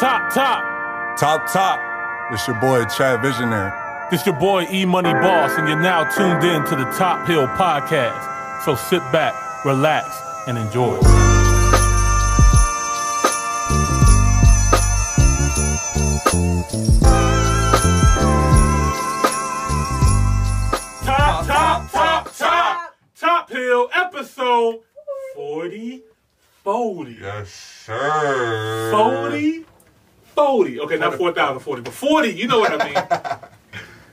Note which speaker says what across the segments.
Speaker 1: top, top.
Speaker 2: Top, top. It's your boy, Chad Visionary.
Speaker 1: This your boy E Money Boss, and you're now tuned in to the Top Hill Podcast. So sit back, relax, and enjoy. Top, top, top, top, Top Hill episode 40 40.
Speaker 2: Yes, sir.
Speaker 1: 40 40. Okay, not 4,040, but 40. You know what I mean.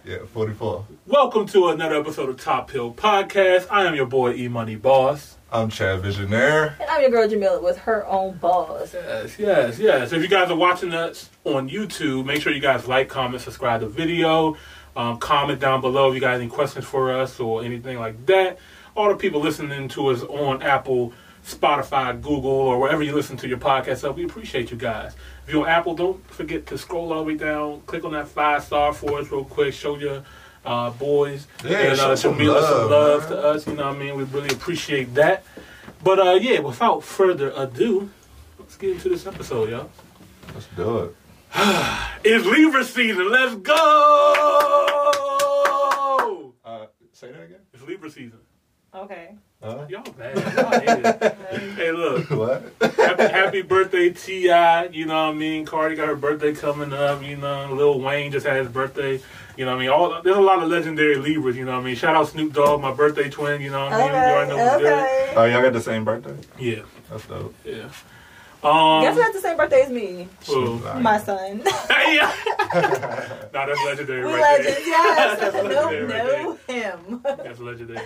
Speaker 2: Yeah, 44.
Speaker 1: Welcome to another episode of Top Hill Podcast. I am your boy E Money Boss.
Speaker 2: I'm Chad Visionaire.
Speaker 3: And I'm your girl Jamila with her own boss.
Speaker 1: Yes, yes, yes. If you guys are watching us on YouTube, make sure you guys like, comment, subscribe to the video. Um, comment down below if you got any questions for us or anything like that. All the people listening to us on Apple, Spotify, Google, or wherever you listen to your podcast, so we appreciate you guys. If you're on Apple, don't forget to scroll all the way down, click on that five star for us real quick, show your uh, boys
Speaker 2: Yeah,
Speaker 1: and
Speaker 2: show
Speaker 1: uh,
Speaker 2: some
Speaker 1: Jamila some
Speaker 2: love,
Speaker 1: love
Speaker 2: man.
Speaker 1: to us. You know what I mean? We really appreciate that. But uh, yeah, without further ado, let's get into this episode, y'all.
Speaker 2: Let's do it.
Speaker 1: It's Libra season. Let's go!
Speaker 2: Uh, say that again?
Speaker 1: It's Libra season.
Speaker 3: Okay.
Speaker 2: Huh?
Speaker 1: Y'all bad. Y'all haters. hey, look.
Speaker 2: What?
Speaker 1: Happy, happy birthday, T.I. You know what I mean? Cardi got her birthday coming up. You know, Lil Wayne just had his birthday. You know what I mean? All There's a lot of legendary Libras. You know what I mean? Shout out Snoop Dogg, my birthday twin. You know what I mean? You already know what's
Speaker 3: okay.
Speaker 2: Oh, y'all got the same birthday?
Speaker 1: Yeah,
Speaker 2: That's dope.
Speaker 1: yeah. Um,
Speaker 3: Guess who has the same birthday as me?
Speaker 1: who?
Speaker 3: My son.
Speaker 1: yeah. nah, that's legendary
Speaker 3: we
Speaker 1: right
Speaker 3: legends,
Speaker 1: there.
Speaker 3: yes.
Speaker 1: That's
Speaker 3: know,
Speaker 1: legendary right
Speaker 3: know him.
Speaker 1: That's legendary.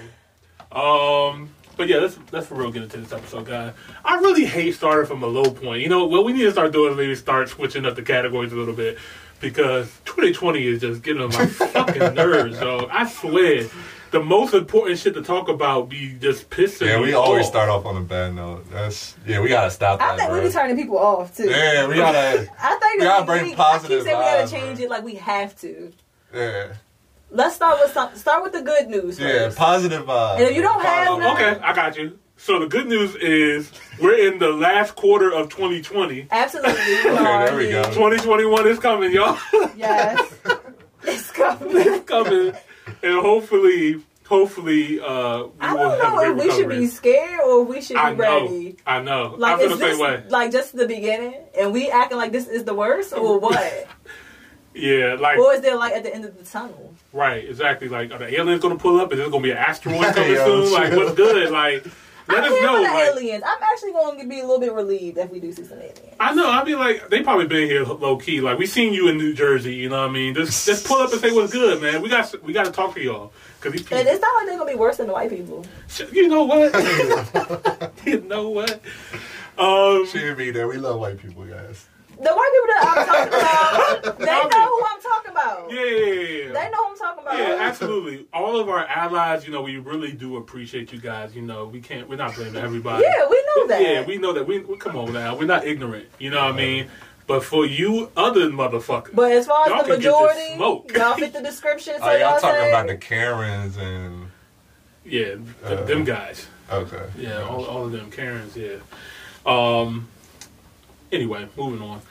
Speaker 1: Um, but yeah, let's let's for real get into this episode, guys. I really hate starting from a low point. You know what we need to start doing is maybe start switching up the categories a little bit because 2020 is just getting on my fucking nerves, dog. I swear, the most important shit to talk about be just pissing.
Speaker 2: Yeah,
Speaker 1: me
Speaker 2: we always
Speaker 1: off.
Speaker 2: start off on a bad note. That's yeah, we gotta stop that.
Speaker 3: I
Speaker 2: that.
Speaker 3: think we
Speaker 2: bro.
Speaker 3: be turning people off too.
Speaker 2: Yeah, we gotta.
Speaker 3: I think
Speaker 2: We gotta
Speaker 3: we-
Speaker 2: bring
Speaker 3: we,
Speaker 2: positive
Speaker 3: I keep saying we gotta change
Speaker 2: bro.
Speaker 3: it like we have to.
Speaker 2: Yeah,
Speaker 3: Let's start with some. Start with the good news
Speaker 2: yeah,
Speaker 3: first.
Speaker 2: positive vibes.
Speaker 3: And if you don't have none-
Speaker 1: okay, I got you. So the good news is we're in the last quarter of 2020.
Speaker 3: Absolutely.
Speaker 2: Okay, there we go.
Speaker 1: 2021 is coming, y'all.
Speaker 3: Yes. it's coming.
Speaker 1: it's coming, and hopefully, hopefully, uh, we
Speaker 3: I don't know if we should be scared or if we should be
Speaker 1: I know,
Speaker 3: ready.
Speaker 1: I know.
Speaker 3: Like
Speaker 1: I feel
Speaker 3: is
Speaker 1: the same
Speaker 3: this
Speaker 1: way.
Speaker 3: like just the beginning, and we acting like this is the worst, or what?
Speaker 1: Yeah, like
Speaker 3: or is there like at the end of the tunnel?
Speaker 1: right, exactly. Like, are the aliens gonna pull up? Is there gonna be an asteroid coming
Speaker 2: Yo,
Speaker 1: soon? Like, what's good? Like, let
Speaker 3: I'm
Speaker 1: us
Speaker 3: here
Speaker 1: know.
Speaker 3: for the
Speaker 1: Like,
Speaker 3: aliens. I'm actually going to be a little bit relieved if we do see some aliens.
Speaker 1: I know. I mean, like, they probably been here low key. Like, we seen you in New Jersey. You know what I mean? Just, just pull up and say what's good, man. We got, we got to talk to y'all because these people.
Speaker 3: And it's not like they're going to be worse than the white people.
Speaker 1: You know what? you know what? Um,
Speaker 2: She and me there. We love white people, guys.
Speaker 3: The white people that I'm talking about, they know who I'm talking about.
Speaker 1: yeah, yeah, yeah, yeah.
Speaker 3: They know who I'm talking about.
Speaker 1: Yeah, absolutely. All of our allies, you know, we really do appreciate you guys. You know, we can't, we're not blaming everybody.
Speaker 3: Yeah, we know that.
Speaker 1: Yeah, we know that. We, we come on now. We're not ignorant. You know what I mean? But for you other motherfuckers,
Speaker 3: But as far as
Speaker 1: Y'all
Speaker 3: the
Speaker 1: can get this
Speaker 3: majority,
Speaker 1: smoke.
Speaker 3: y'all fit the description. So
Speaker 2: Oh, y'all talking
Speaker 3: say,
Speaker 2: about the Karens and
Speaker 1: yeah, th-
Speaker 2: Uh,
Speaker 1: them guys.
Speaker 2: okay.
Speaker 1: Yeah, all, all of them Karens. Yeah. Um. Anyway, moving on.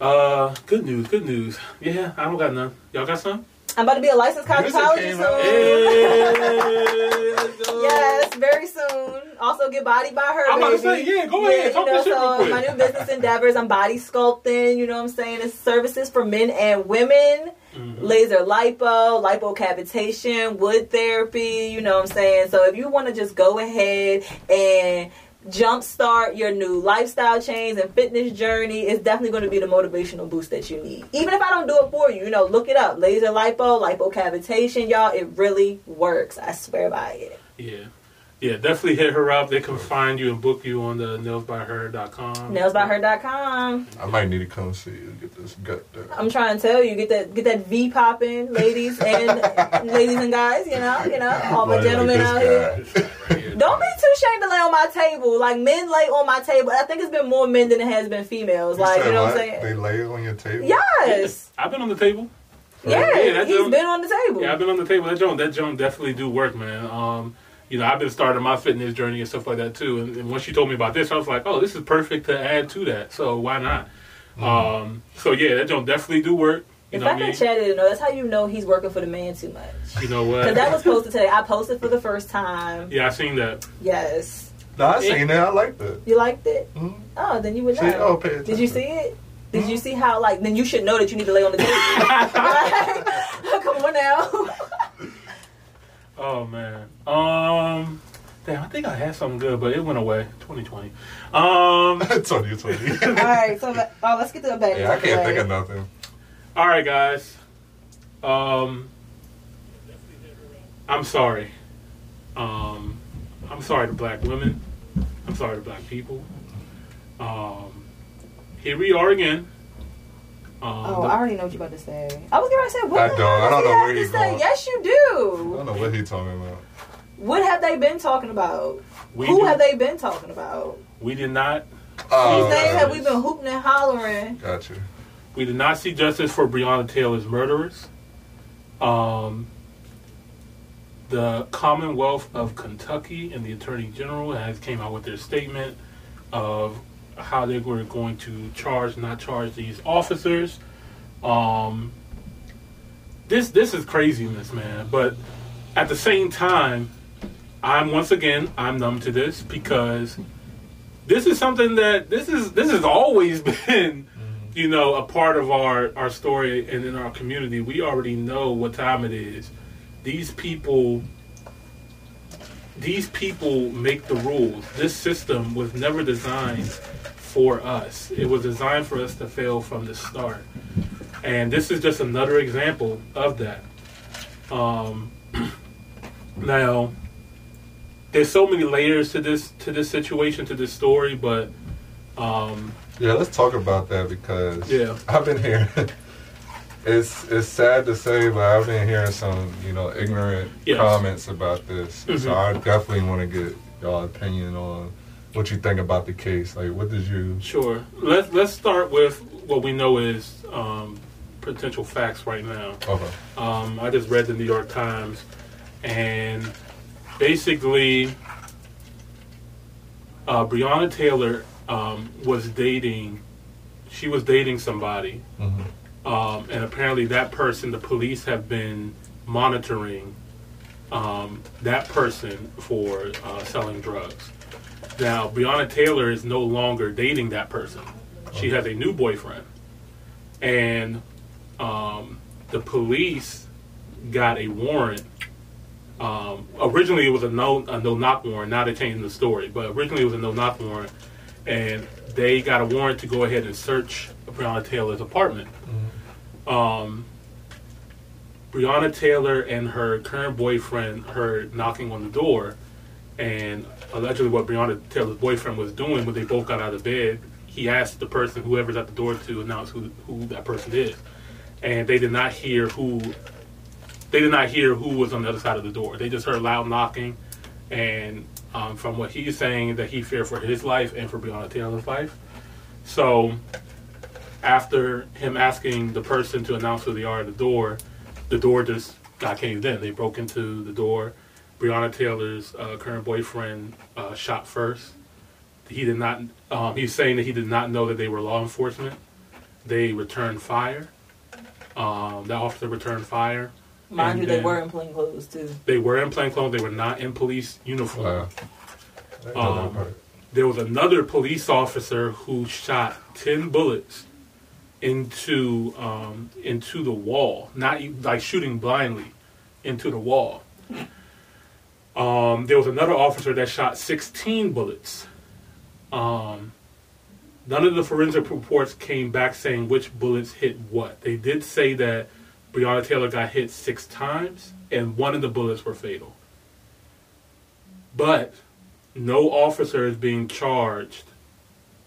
Speaker 1: Uh, good news. Good news. Yeah, I don't got none. Y'all got some?
Speaker 3: I'm about to be a licensed cosmetologist soon.
Speaker 2: out.
Speaker 1: Hey, let's go.
Speaker 3: Yes, very soon. Also get body by her.
Speaker 1: I'm about to say, yeah, go ahead, talk
Speaker 3: you know, so my new business endeavors, I'm body sculpting, you know what I'm saying? It's services for men and women.
Speaker 1: Mhm.
Speaker 3: Laser lipo, lipocavitation, wood therapy, you know what I'm saying? So if you want to just go ahead and jumpstart your new lifestyle change and fitness journey, it's definitely going to be the motivational boost that you need. Even if I don't do it for you, you know, look it up. Laser lipo, lipocavitation, y'all, it really works. I swear by it.
Speaker 1: Yeah. Yeah, definitely hit her up. They can find you and book you on the nailsbyher.com.
Speaker 3: Nailsbyher.com.
Speaker 2: I might need to come see you get this gut done.
Speaker 3: I'm trying to tell you, get that get that V popping, ladies and ladies and guys. You know, you know, all my gentlemen
Speaker 2: this
Speaker 3: out
Speaker 2: guy.
Speaker 3: here.
Speaker 1: Right here.
Speaker 3: Don't be too ashamed to lay on my table. Like men lay on my table. I think it's been more men than it has been females. Like you know what I'm
Speaker 2: saying? They lay on your table.
Speaker 3: Yes.
Speaker 1: I've been on the table.
Speaker 3: Yeah,
Speaker 1: Yeah, that
Speaker 3: he's
Speaker 1: joke-
Speaker 3: been on the table.
Speaker 1: Yeah, I've been on the table. That joint, that joint definitely do work, man. Um, you know, I've been starting my fitness journey and stuff like that too. And, and once you told me about this, I was like, oh, this is perfect to add to that. So why not? Um, so yeah, that don't definitely do work. You
Speaker 3: If
Speaker 1: know
Speaker 3: I
Speaker 1: what
Speaker 3: can chat it, no, that's how you know he's working for the man too much.
Speaker 1: You know what?
Speaker 3: Because that was posted today. I posted for the first time.
Speaker 1: yeah, I seen that.
Speaker 3: Yes.
Speaker 2: No, I seen it. I liked it.
Speaker 3: You liked it?
Speaker 2: Mhm.
Speaker 3: Oh, then you would
Speaker 2: See,
Speaker 3: know.
Speaker 2: oh, pay
Speaker 3: Did you see it? Did you see how like? Then you should know that you need to lay on the table. Come on now.
Speaker 1: Oh man. Um, damn, I think I had something good, but it went away. 2020. Um,
Speaker 2: 2020.
Speaker 3: All right, so let- oh, let's get to the bad.
Speaker 2: yeah, I can't think of nothing.
Speaker 1: all right, guys. Um, I'm sorry. Um, I'm sorry to black women. I'm sorry to black people. Um, here we are again. Um,
Speaker 3: Oh,
Speaker 1: the-
Speaker 3: I already know what you're about to say. I was going to say, what
Speaker 2: I
Speaker 3: the
Speaker 2: don't.
Speaker 3: hell
Speaker 2: I don't know
Speaker 3: have
Speaker 2: where
Speaker 3: to
Speaker 2: he's
Speaker 3: say? Yes, you do.
Speaker 2: I
Speaker 3: do.
Speaker 2: don't know what he talking about.
Speaker 3: What have they been talking about?
Speaker 1: we,
Speaker 3: Who
Speaker 1: do-
Speaker 3: have they been talking about?
Speaker 1: we did not
Speaker 2: Oh,
Speaker 3: Whose name
Speaker 1: okay.
Speaker 3: have we been hooping and hollering?
Speaker 2: Gotcha.
Speaker 1: We did not see justice for Breonna Taylor's murderers. Um, the Commonwealth of Kentucky and the Attorney General has came out with their statement of how they were going to charge, not charge these officers. Um, this this is craziness, man. But at the same time, I'm once again I'm numb to this because this is something that this is this has always been you know a part of our our story and in our community we already know what time it is these people these people make the rules this system was never designed for us it was designed for us to fail from the start and this is just another example of that um now there's so many layers to this to this situation to this story but um
Speaker 2: Yeah, let's talk about that because
Speaker 1: Yeah.
Speaker 2: I've been hearing. It's it's sad to say, but I've been hearing some you know ignorant
Speaker 1: Yes.
Speaker 2: comments about this.
Speaker 1: Mhm.
Speaker 2: So I definitely want to get y'all opinion on what you think about the case. Like, what did you?
Speaker 1: Sure. Let's let's start with what we know is um, potential facts right now.
Speaker 2: Okay.
Speaker 1: Um, I just read the New York Times, and basically, uh, Breonna Taylor um, was dating. She was dating somebody,
Speaker 2: hmm
Speaker 1: um, and apparently that person, the police have been monitoring um, that person for uh, selling drugs. Now, Breonna Taylor is no longer dating that person. She has a new boyfriend, and um, the police got a warrant. Um, originally, it was a no a no knock warrant. Now they're changing the story, but originally it was a no knock warrant, and they got a warrant to go ahead and search Breonna Taylor's apartment. Um, Taylor and her current boyfriend heard knocking on the door, and allegedly what Breonna Taylor's boyfriend was doing when they both got out of bed, he asked the person, whoever's at the door, to announce who who that person is, and they did not hear who. They did not hear who was on the other side of the door. They just heard loud knocking, and um, from what he's saying, that he feared for his life and for Breonna Taylor's life. So, after him asking the person to announce who they are at the door, the door just got caved in. They broke into the door. Breonna Taylor's uh, current boyfriend uh, shot first. He did not. Um, he's saying that he did not know that they were law enforcement. They returned fire. Um, that officer returned fire.
Speaker 3: Mind
Speaker 1: And
Speaker 3: you, they were in plain clothes too.
Speaker 1: They were in plain clothes. They were not in police uniform.
Speaker 2: Wow. I didn't know that
Speaker 1: Um, there was another police officer who shot ten bullets into um, into the wall, not like shooting blindly into the wall. Um, there was another officer that shot sixteen bullets. Um, none of the forensic reports came back saying which bullets hit what. They did say that Breonna Taylor got hit six times, and one of the bullets were fatal. But no officer is being charged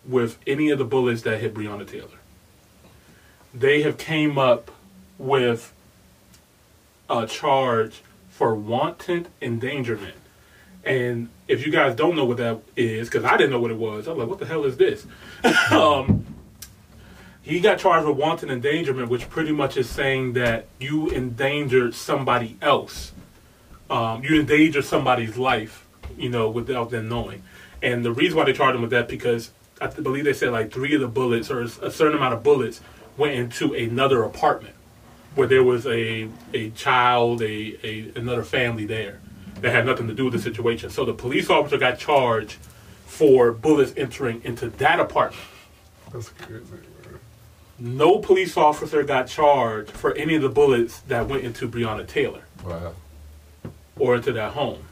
Speaker 1: with any of the bullets that hit Breonna Taylor. They have came up with a charge for wanton endangerment. And if you guys don't know what that is, because I didn't know what it was, I'm like, what the hell is this? um, he got charged with wanton endangerment, which pretty much is saying that you endangered somebody else. Um, you endangered somebody's life, you know, without them knowing. And the reason why they charged him with that because I believe they said like three of the bullets or a certain amount of bullets went into another apartment where there was a a child, a, a another family there that had nothing to do with the situation. So the police officer got charged for bullets entering into that apartment.
Speaker 2: That's crazy. Man.
Speaker 1: No police officer got charged for any of the bullets that went into Breonna Taylor
Speaker 2: Wow.
Speaker 1: or into that home.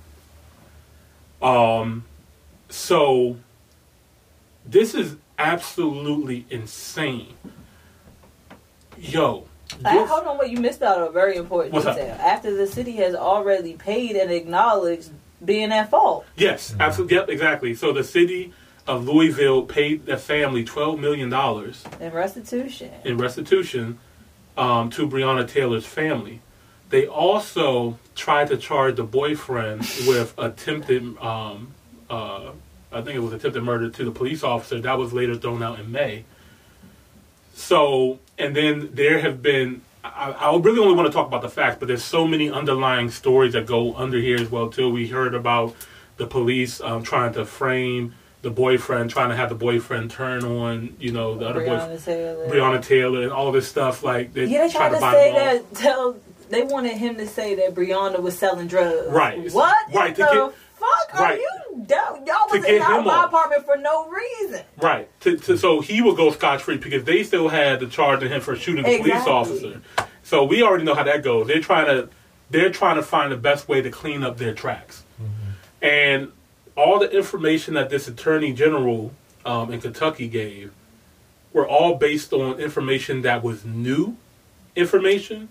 Speaker 1: Um, so this is absolutely insane. Yo, this-
Speaker 3: hold on, wait, you missed out on a very important
Speaker 1: What's up?
Speaker 3: detail. After the city has already paid and acknowledged being at fault.
Speaker 1: yes, absolutely, yep, exactly. So the city of Louisville paid the family twelve million dollars
Speaker 3: in restitution.
Speaker 1: in restitution um, to Breonna Taylor's family. They also tried to charge the boyfriend with attempted, um, uh, I think it was attempted murder to the police officer. That was later thrown out in May. So, and then there have been. I, I really only want to talk about the facts, but there's so many underlying stories that go under here as well too. We heard about the police um, trying to frame the boyfriend, trying to have the boyfriend turn on, you know, the other boyfriend.
Speaker 3: Breonna Taylor.
Speaker 1: Breonna Taylor and all this stuff. Like they
Speaker 3: Yeah, they
Speaker 1: tried
Speaker 3: tried to
Speaker 1: buy
Speaker 3: say that. Tell they wanted him to say that Breonna was selling drugs.
Speaker 1: Right.
Speaker 3: What?
Speaker 1: Right,
Speaker 3: in
Speaker 1: to
Speaker 3: the
Speaker 1: get-
Speaker 3: fuck
Speaker 1: right.
Speaker 3: are you? Y'all y'all
Speaker 1: To
Speaker 3: was
Speaker 1: get
Speaker 3: in our, my
Speaker 1: off.
Speaker 3: apartment for no reason.
Speaker 1: Right. To, to, so he would go scotch free because they still had the charge of him for shooting the police officer. So we already know how that goes. They're trying to they're trying to find the best way to clean up their tracks. And all the information that this attorney general um, in Kentucky gave were all based on information that was new information.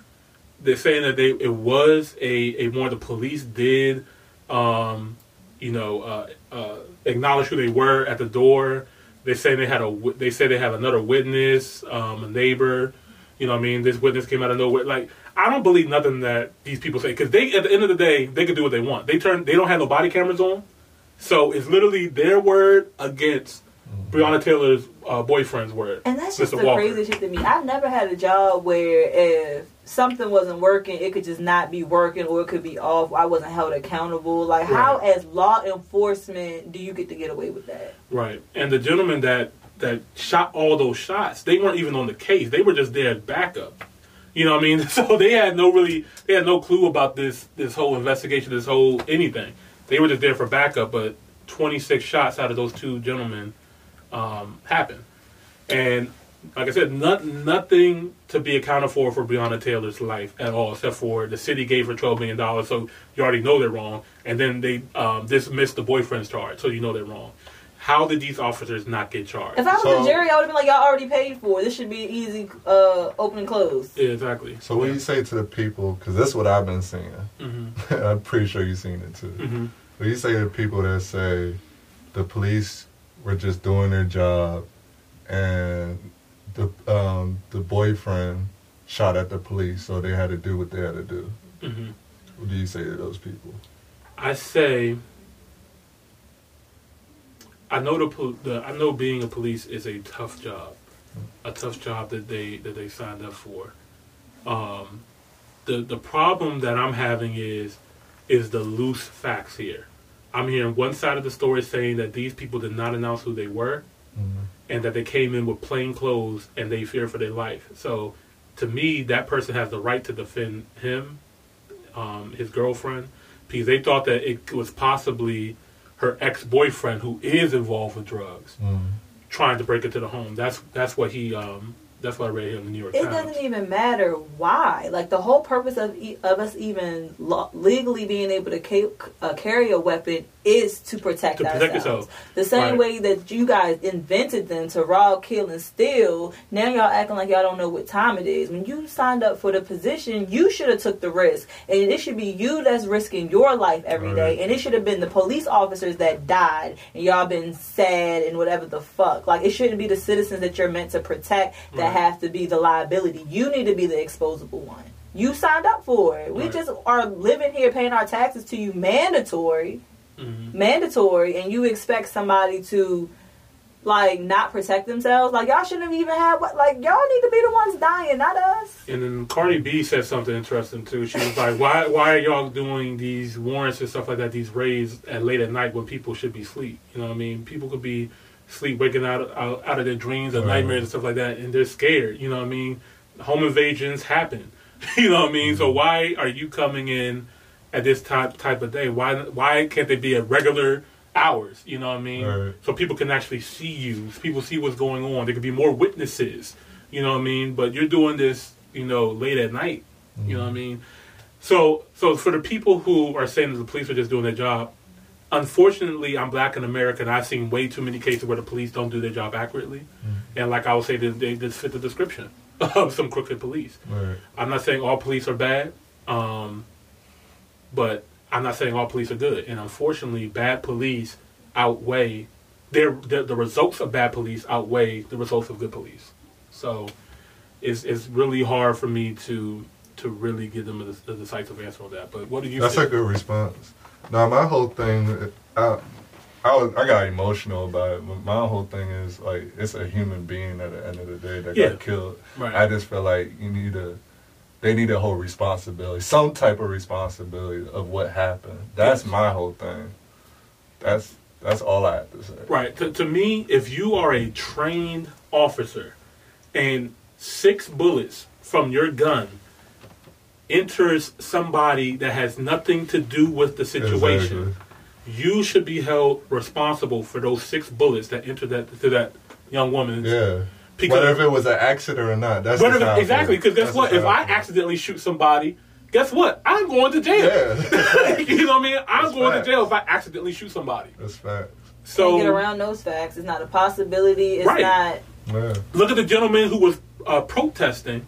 Speaker 1: They're saying that they it was a, a more the police did, um, you know, uh, uh, acknowledge who they were at the door. They say they had a they say they have another witness, um, a neighbor. You know, what I mean, this witness came out of nowhere. Like, I don't believe nothing that these people say because they, at the end of the day, they can do what they want. They turn, they don't have no body cameras on, so it's literally their word against Breonna Taylor's uh, boyfriend's word.
Speaker 3: And that's just
Speaker 1: Mr.
Speaker 3: the
Speaker 1: Walker.
Speaker 3: crazy shit to me. I've never had a job where if something wasn't working, it could just not be working or it could be off. I wasn't held accountable. Like, how, as law enforcement, do you get to get away with that?
Speaker 1: Right. And the gentleman that that shot all those shots, they weren't even on the case. They were just there as backup. You know what I mean? So they had no really they had no clue about this this whole investigation, this whole anything. They were just there for backup, but 26 shots out of those two gentlemen um, happened. And like I said, not, nothing to be accounted for for Breonna Taylor's life at all, except for the city gave her $12 million, so you already know they're wrong. And then they um, dismissed the boyfriend's charge, so you know they're wrong. How did these officers not get charged?
Speaker 3: If I was
Speaker 2: So-
Speaker 3: a jury, I would have been like, y'all already paid for it. This should be an easy uh, open and close.
Speaker 1: Yeah, exactly.
Speaker 2: So what do you say to the people? Because that's what I've been seeing.
Speaker 1: hmm
Speaker 2: I'm pretty sure you've seen it too.
Speaker 1: hmm
Speaker 2: What do you say to the people that say the police were just doing their job and the um, the boyfriend shot at the police, so they had to do what they had to do?
Speaker 1: hmm
Speaker 2: What do you say to those people?
Speaker 1: I say, I know the, pol- the I know being a police is a tough job, a tough job that they that they signed up for. Um, the the problem that I'm having is is the loose facts here. I'm hearing one side of the story saying that these people did not announce who they were and that they came in with plain clothes and they fear for their life. So, to me, that person has the right to defend him, um, his girlfriend, because they thought that it was possibly her ex boyfriend who is involved with drugs
Speaker 2: Mm.
Speaker 1: trying to break into the home. That's that's what he um, that's what I read here in the New York
Speaker 3: It
Speaker 1: Times.
Speaker 3: doesn't even matter why. Like the whole purpose of e- of us even lo- legally being able to ca- uh, carry a weapon is to protect
Speaker 1: To protect
Speaker 3: ourselves.
Speaker 1: yourself.
Speaker 3: The same
Speaker 1: Right.
Speaker 3: way that you guys invented them to rob, kill, and steal. Now y'all acting like y'all don't know what time it is. When you signed up for the position, you should have took the risk, and it should be you that's risking your life every day.
Speaker 2: Right.
Speaker 3: And it should have been the police officers that died, and y'all been sad and whatever the fuck. Like it shouldn't be the citizens that you're meant to protect that
Speaker 1: Right.
Speaker 3: Have to be the liability. You need to be the exposable one. You signed up for it. We
Speaker 1: Right.
Speaker 3: just are living here paying our taxes to you mandatory
Speaker 1: Mhm.
Speaker 3: mandatory and you expect somebody to like not protect themselves like y'all shouldn't have even had what like y'all need to be the ones dying not us
Speaker 1: And then Cardi B said something interesting too. She was like, "Why, why are y'all doing these warrants and stuff like that? These raids at late at night when people should be asleep? You know what I mean? People could be sleep waking out, out out of their dreams or
Speaker 2: Right.
Speaker 1: nightmares and stuff like that, and they're scared. You know what I mean? Home invasions happen. you know what I mean? So mm-hmm. why are you coming in at this type type of day? Why why can't they be at regular hours? You know what I mean?
Speaker 2: Right.
Speaker 1: So people can actually see you. People see what's going on. There could be more witnesses. You know what I mean? But you're doing this, you know, late at night. You know what I mm-hmm. mean? So, so for the people who are saying that the police are just doing their job, unfortunately, I'm black in America, and I've seen way too many cases where the police don't do their job accurately, and like I would say, they, they just fit the description of some crooked police.
Speaker 2: Right.
Speaker 1: I'm not saying all police are bad, um, but I'm not saying all police are good. And unfortunately, bad police outweigh their, the the results of bad police outweigh the results of good police. So it's it's really hard for me to to really give them a, a decisive answer on that. But what do you? Think?
Speaker 2: That's
Speaker 1: think?
Speaker 2: a good response. Now my whole thing, I, I was, I got emotional about it. But my whole thing is like it's a human being at the end of the day that
Speaker 1: Yeah.
Speaker 2: got killed.
Speaker 1: Right.
Speaker 2: I just feel like you need to, they need a whole responsibility, some type of responsibility of what happened. That's
Speaker 1: Yes.
Speaker 2: my whole thing. That's that's all I have to say.
Speaker 1: Right. To, to me, if you are a trained officer and six bullets from your gun enters somebody that has nothing to do with the situation, you should be held responsible for those six bullets that entered that to that young woman.
Speaker 2: Yeah.
Speaker 1: Because-
Speaker 2: Whether if it was an accident or not, that's
Speaker 1: Whether-
Speaker 2: just
Speaker 1: exactly. Because guess
Speaker 2: That's
Speaker 1: what? If I accidentally shoot somebody, guess what? I'm going to jail.
Speaker 2: Yeah.
Speaker 1: you know what I mean? I'm
Speaker 2: That's
Speaker 1: going
Speaker 2: facts.
Speaker 1: to jail if I accidentally shoot somebody.
Speaker 2: that's facts.
Speaker 1: So
Speaker 3: Can't get around those facts. It's not a possibility. It's
Speaker 1: Right.
Speaker 3: not.
Speaker 2: Yeah.
Speaker 1: look at the gentleman who was uh, protesting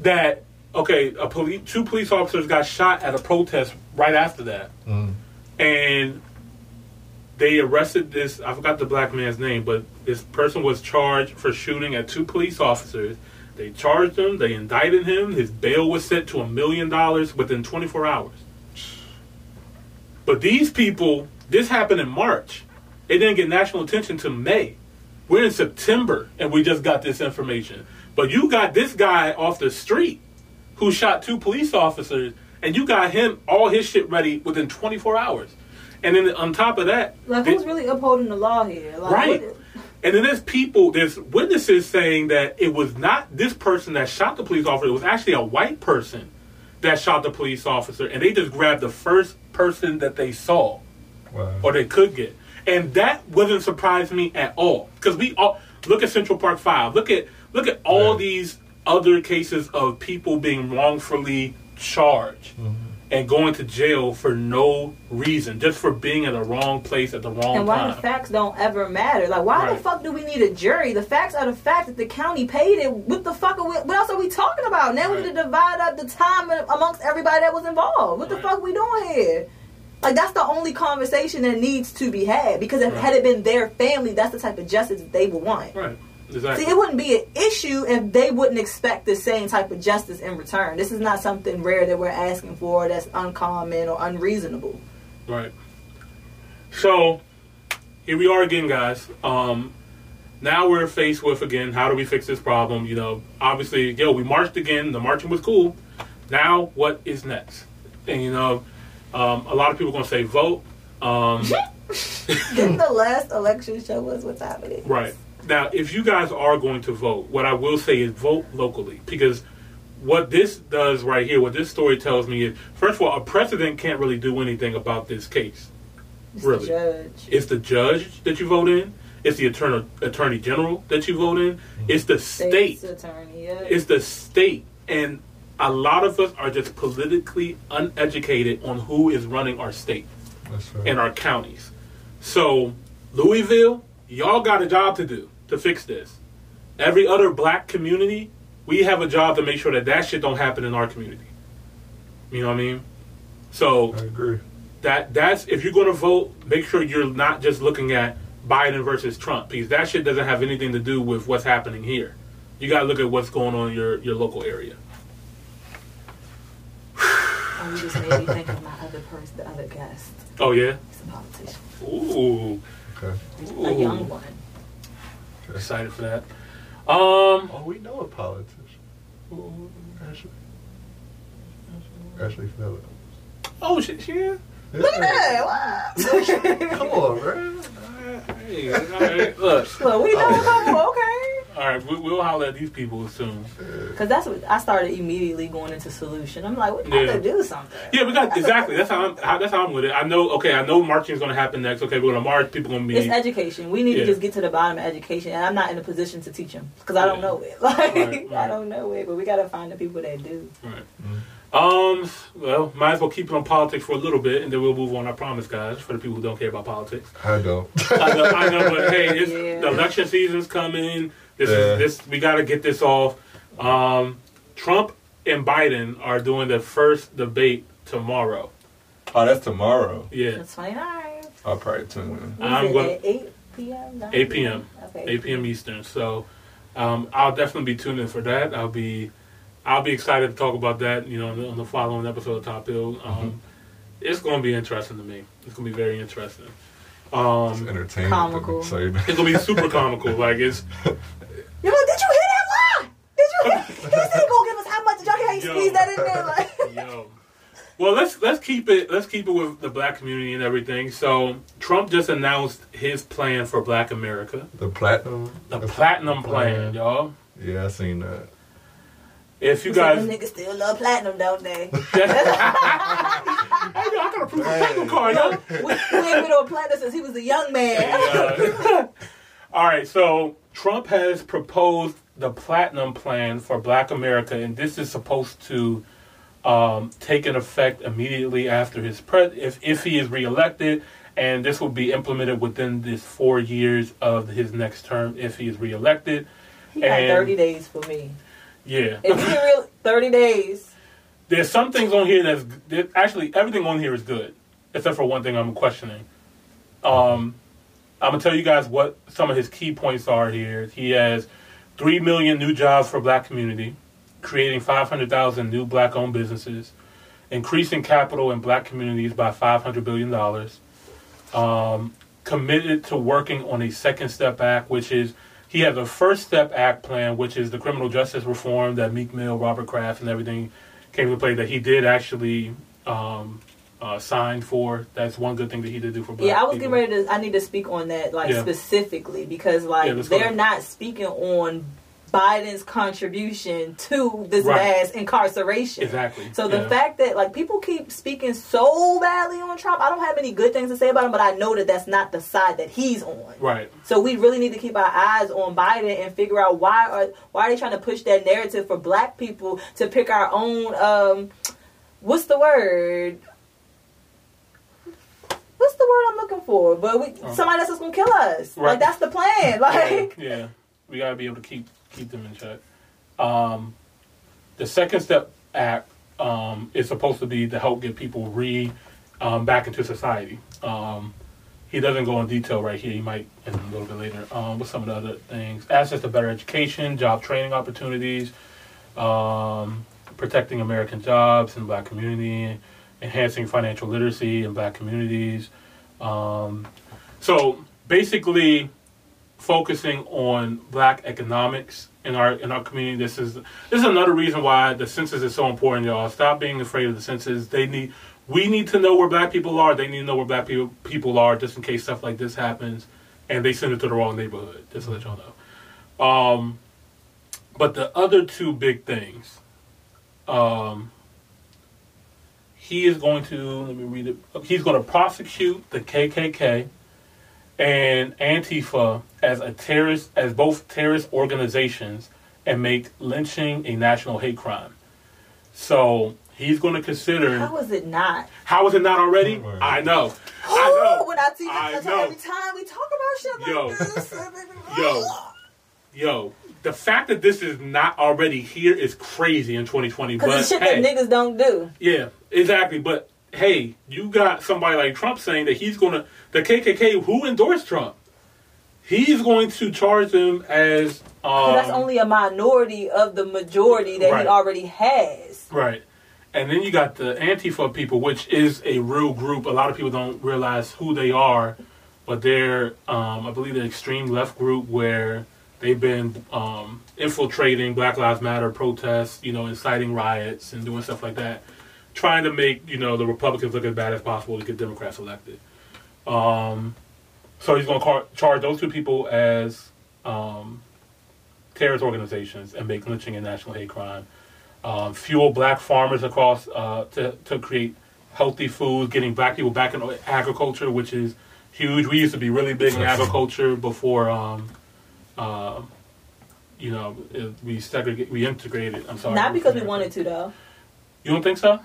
Speaker 1: that okay a police two police officers got shot at a protest right after that.
Speaker 2: Mm.
Speaker 1: and they arrested this i forgot the black man's name but this person was charged for shooting at two police officers. They charged him they indicted him his bail was set to a million dollars within 24 hours. But these people this happened in march. It didn't get national attention till may. We're in September and we just got this information. But you got this guy off the street who shot two police officers and you got him all his shit ready within 24 hours. And then on top of that,
Speaker 3: Like,
Speaker 1: they-
Speaker 3: who's really upholding the law here? Like,
Speaker 1: Right.
Speaker 3: what-
Speaker 1: and then there's people, there's witnesses saying that it was not this person that shot the police officer, it was actually a white person that shot the police officer, and they just grabbed the first person that they saw
Speaker 2: Wow.
Speaker 1: or they could get. And that wouldn't surprise me at all. Because we all look at Central Park Five. Look at look at all
Speaker 2: Yeah.
Speaker 1: these other cases of people being wrongfully charged mm-hmm. and going to jail for no reason, just for being in the wrong place at the wrong time.
Speaker 3: And why
Speaker 1: time.
Speaker 3: the facts don't ever matter? Like, why the fuck do we need a jury? The facts are the fact that the county paid it. What the fuck are we? What else are we talking about? Now we need to divide up the time amongst everybody that was involved. What the
Speaker 1: Right.
Speaker 3: fuck we doing here? Like that's the only conversation that needs to be had because if
Speaker 1: Right.
Speaker 3: had it been their family, that's the type of justice that they would want.
Speaker 1: right. Exactly.
Speaker 3: See, it wouldn't be an issue if they wouldn't expect the same type of justice in return. This is not something rare that we're asking for that's uncommon or unreasonable.
Speaker 1: Right. So here we are again, guys. Um, now we're faced with again how do we fix this problem? You know, obviously, yo, we marched again. The marching was cool. Now what is next? And you know, um, a lot of people are gonna say vote. Um,
Speaker 3: Didn't the last election show us what's happening?
Speaker 1: Right. Now, if you guys are going to vote, what I will say is vote locally because what this does right here, what this story tells me is, first of all, a president can't really do anything about this case.
Speaker 3: It's
Speaker 1: Really?
Speaker 3: the judge.
Speaker 1: It's the judge that you vote in. It's the attorney, attorney general that you vote in. Mm-hmm. It's the state.
Speaker 3: State's attorney. Yeah.
Speaker 1: It's the state. And a lot of us are just politically uneducated on who is running our state
Speaker 2: That's right.
Speaker 1: and our counties. So, Louisville, y'all got a job to do to fix this. Every other black community, we have a job to make sure that that shit don't happen in our community. You know what I mean? So
Speaker 2: I agree.
Speaker 1: that that's if you're going to vote, make sure you're not just looking at Biden versus Trump because that shit doesn't have anything to do with what's happening here. You got to look at what's going on in your your local area.
Speaker 3: Oh, you just made me think of my other person, the other guest.
Speaker 1: Oh yeah.
Speaker 3: He's a politician,
Speaker 1: Ooh.
Speaker 2: Okay.
Speaker 3: a young one.
Speaker 1: Excited for that. Um.
Speaker 2: Oh, we know a politician. Ashley. Ashley Phillips.
Speaker 1: Oh shit. Yeah.
Speaker 3: Look at that.
Speaker 2: Come on, man.
Speaker 1: Hey, all right, look.
Speaker 3: Look, we know a couple, okay.
Speaker 1: All right, we, we'll holler at these people soon.
Speaker 3: Because that's what I started immediately going into solution. I'm like, we got
Speaker 1: Yeah.
Speaker 3: to do something.
Speaker 1: Yeah, we got exactly. That's how I'm. How, that's how I'm with it. I know. Okay, I know marching is going to happen next. Okay, we're going to march. People going to be.
Speaker 3: It's education. We need
Speaker 1: Yeah.
Speaker 3: to just get to the bottom of education, and I'm not in a position to teach them because I don't
Speaker 1: Yeah.
Speaker 3: know it. Like
Speaker 1: Right,
Speaker 3: I don't know it, but we got to find the people that do.
Speaker 1: Right. Um. Well, might as well keep it on politics for a little bit, and then we'll move on. I promise, guys. For the people who don't care about politics,
Speaker 2: I don't.
Speaker 1: I know, I know but hey, it's,
Speaker 3: Yeah.
Speaker 1: the election season's coming. This
Speaker 2: Yeah.
Speaker 1: is this. We got to get this off. Um, Trump and Biden are doing the first debate tomorrow.
Speaker 2: Oh, that's tomorrow.
Speaker 1: Yeah,
Speaker 3: That's 29.
Speaker 2: I'll probably tune in.
Speaker 3: What is
Speaker 1: I'm gonna-
Speaker 3: 8 p.m. 9
Speaker 1: 8 p.m.
Speaker 3: Okay.
Speaker 1: 8 p.m. Eastern. So um, I'll definitely be tuning in for that. I'll be I'll be excited to talk about that. You know, on the, on the following episode of Top Hill. Um, It's going to be interesting to me. It's going to be very interesting.
Speaker 2: It's
Speaker 1: Um,
Speaker 2: entertaining.
Speaker 3: Comical.
Speaker 2: So you know.
Speaker 1: it's going to be super comical. Like it's
Speaker 3: You're like, did you hear that line? Did you hear? He said go give us how much? Did y'all hear how he squeezed that in there? Like,
Speaker 1: yo. Well, let's let's keep it let's keep it with the black community and everything. So Trump just announced his plan for Black America,
Speaker 2: The platinum.
Speaker 1: the
Speaker 2: That's
Speaker 1: platinum plan, y'all.
Speaker 2: Yeah, I seen that.
Speaker 1: If you
Speaker 3: He
Speaker 1: guys,
Speaker 3: them niggas still love platinum, don't they?
Speaker 1: Hey, yo, I got a proof of platinum card, yo.
Speaker 3: we, we ain't been on platinum since he was a young man.
Speaker 1: Uh, all right, so Trump has proposed the platinum plan for Black America, and this is supposed to um, take an effect immediately after his pre- if if he is reelected, and this will be implemented within this four years of his next term if he is reelected.
Speaker 3: He
Speaker 1: And-
Speaker 3: 30 days for me.
Speaker 1: Yeah,
Speaker 3: If he real 30 days.
Speaker 1: there's some things on here that's actually everything on here is good, except for one thing I'm questioning. Um, I'm gonna tell you guys what some of his key points are here. He has three million new jobs for Black community, creating 500,000 new Black-owned businesses, increasing capital in Black communities by 500 billion dollars. Um, committed to working on a Second Step Act, which is he has a First Step Act plan, which is the criminal justice reform that Meek Mill, Robert Kraft, and everything came to play that he did actually um, uh, sign for. That's one good thing that he did do for Black
Speaker 3: Yeah, I was
Speaker 1: people.
Speaker 3: getting ready to. I need to speak on that, like
Speaker 1: Yeah.
Speaker 3: specifically, because like
Speaker 1: Yeah,
Speaker 3: they're not speaking on Biden's contribution to this
Speaker 1: Right.
Speaker 3: mass incarceration.
Speaker 1: Exactly.
Speaker 3: So the
Speaker 1: Yeah.
Speaker 3: fact that like people keep speaking so badly on Trump, I don't have any good things to say about him, but I know that that's not the side that he's on.
Speaker 1: Right.
Speaker 3: So we really need to keep our eyes on Biden and figure out why are why are they trying to push that narrative for Black people to pick our own um, what's the word? What's the word I'm looking for? But we
Speaker 1: Oh.
Speaker 3: somebody else is gonna kill us.
Speaker 1: Right.
Speaker 3: Like that's the plan. Like
Speaker 1: yeah, yeah, we gotta be able to keep keep them in check. Um, the Second Step Act um, is supposed to be to help get people re um, back into society. Um, he doesn't go in detail right here. He might in a little bit later. Um, with some of the other things, access to better education, job training opportunities, um, protecting American jobs in the Black community, enhancing financial literacy in Black communities. Um, so basically, focusing on Black economics in our in our community. This is this is another reason why the census is so important, y'all. Stop being afraid of the census. They need we need to know where Black people are. They need to know where Black people people are, just in case stuff like this happens, and they send it to the wrong neighborhood. Just to let y'all know. Um, but the other two big things. Um, he is going to let me read it. He's going to prosecute the KKK and Antifa as a terrorist, as both terrorist organizations, and make lynching a national hate crime. So he's going to consider.
Speaker 3: how is it not?
Speaker 1: How is it not already?
Speaker 2: Right.
Speaker 1: I know. I know.
Speaker 3: when I see
Speaker 1: I
Speaker 3: that
Speaker 1: know.
Speaker 3: every time we talk about shit like
Speaker 1: Yo.
Speaker 3: this.
Speaker 1: Yo. Yo, the fact that this is not already here is crazy in 2020.
Speaker 3: Because
Speaker 1: But
Speaker 3: shit
Speaker 1: hey,
Speaker 3: that niggas don't do.
Speaker 1: Yeah, exactly. But hey, you got somebody like Trump saying that he's going to the KKK who endorsed Trump. He's going to charge them as um,
Speaker 3: that's only a minority of the majority that
Speaker 1: Right.
Speaker 3: he already has.
Speaker 1: right. And then you got the Antifa people, which is a real group. A lot of people don't realize who they are, but they're, um, I believe, the extreme left group where they've been um, infiltrating Black Lives Matter protests, you know, inciting riots and doing stuff like that trying to make you know the Republicans look as bad as possible to get Democrats elected. Um, so he's going to car- charge those two people as um, terrorist organizations and make lynching a national hate crime. Um, fuel black farmers across uh, to to create healthy food, getting black people back in agriculture, which is huge. We used to be really big in agriculture before. Um, uh, you know, we segregate, we integrated. I'm sorry.
Speaker 3: Not because we wanted to, though.
Speaker 1: You don't think so?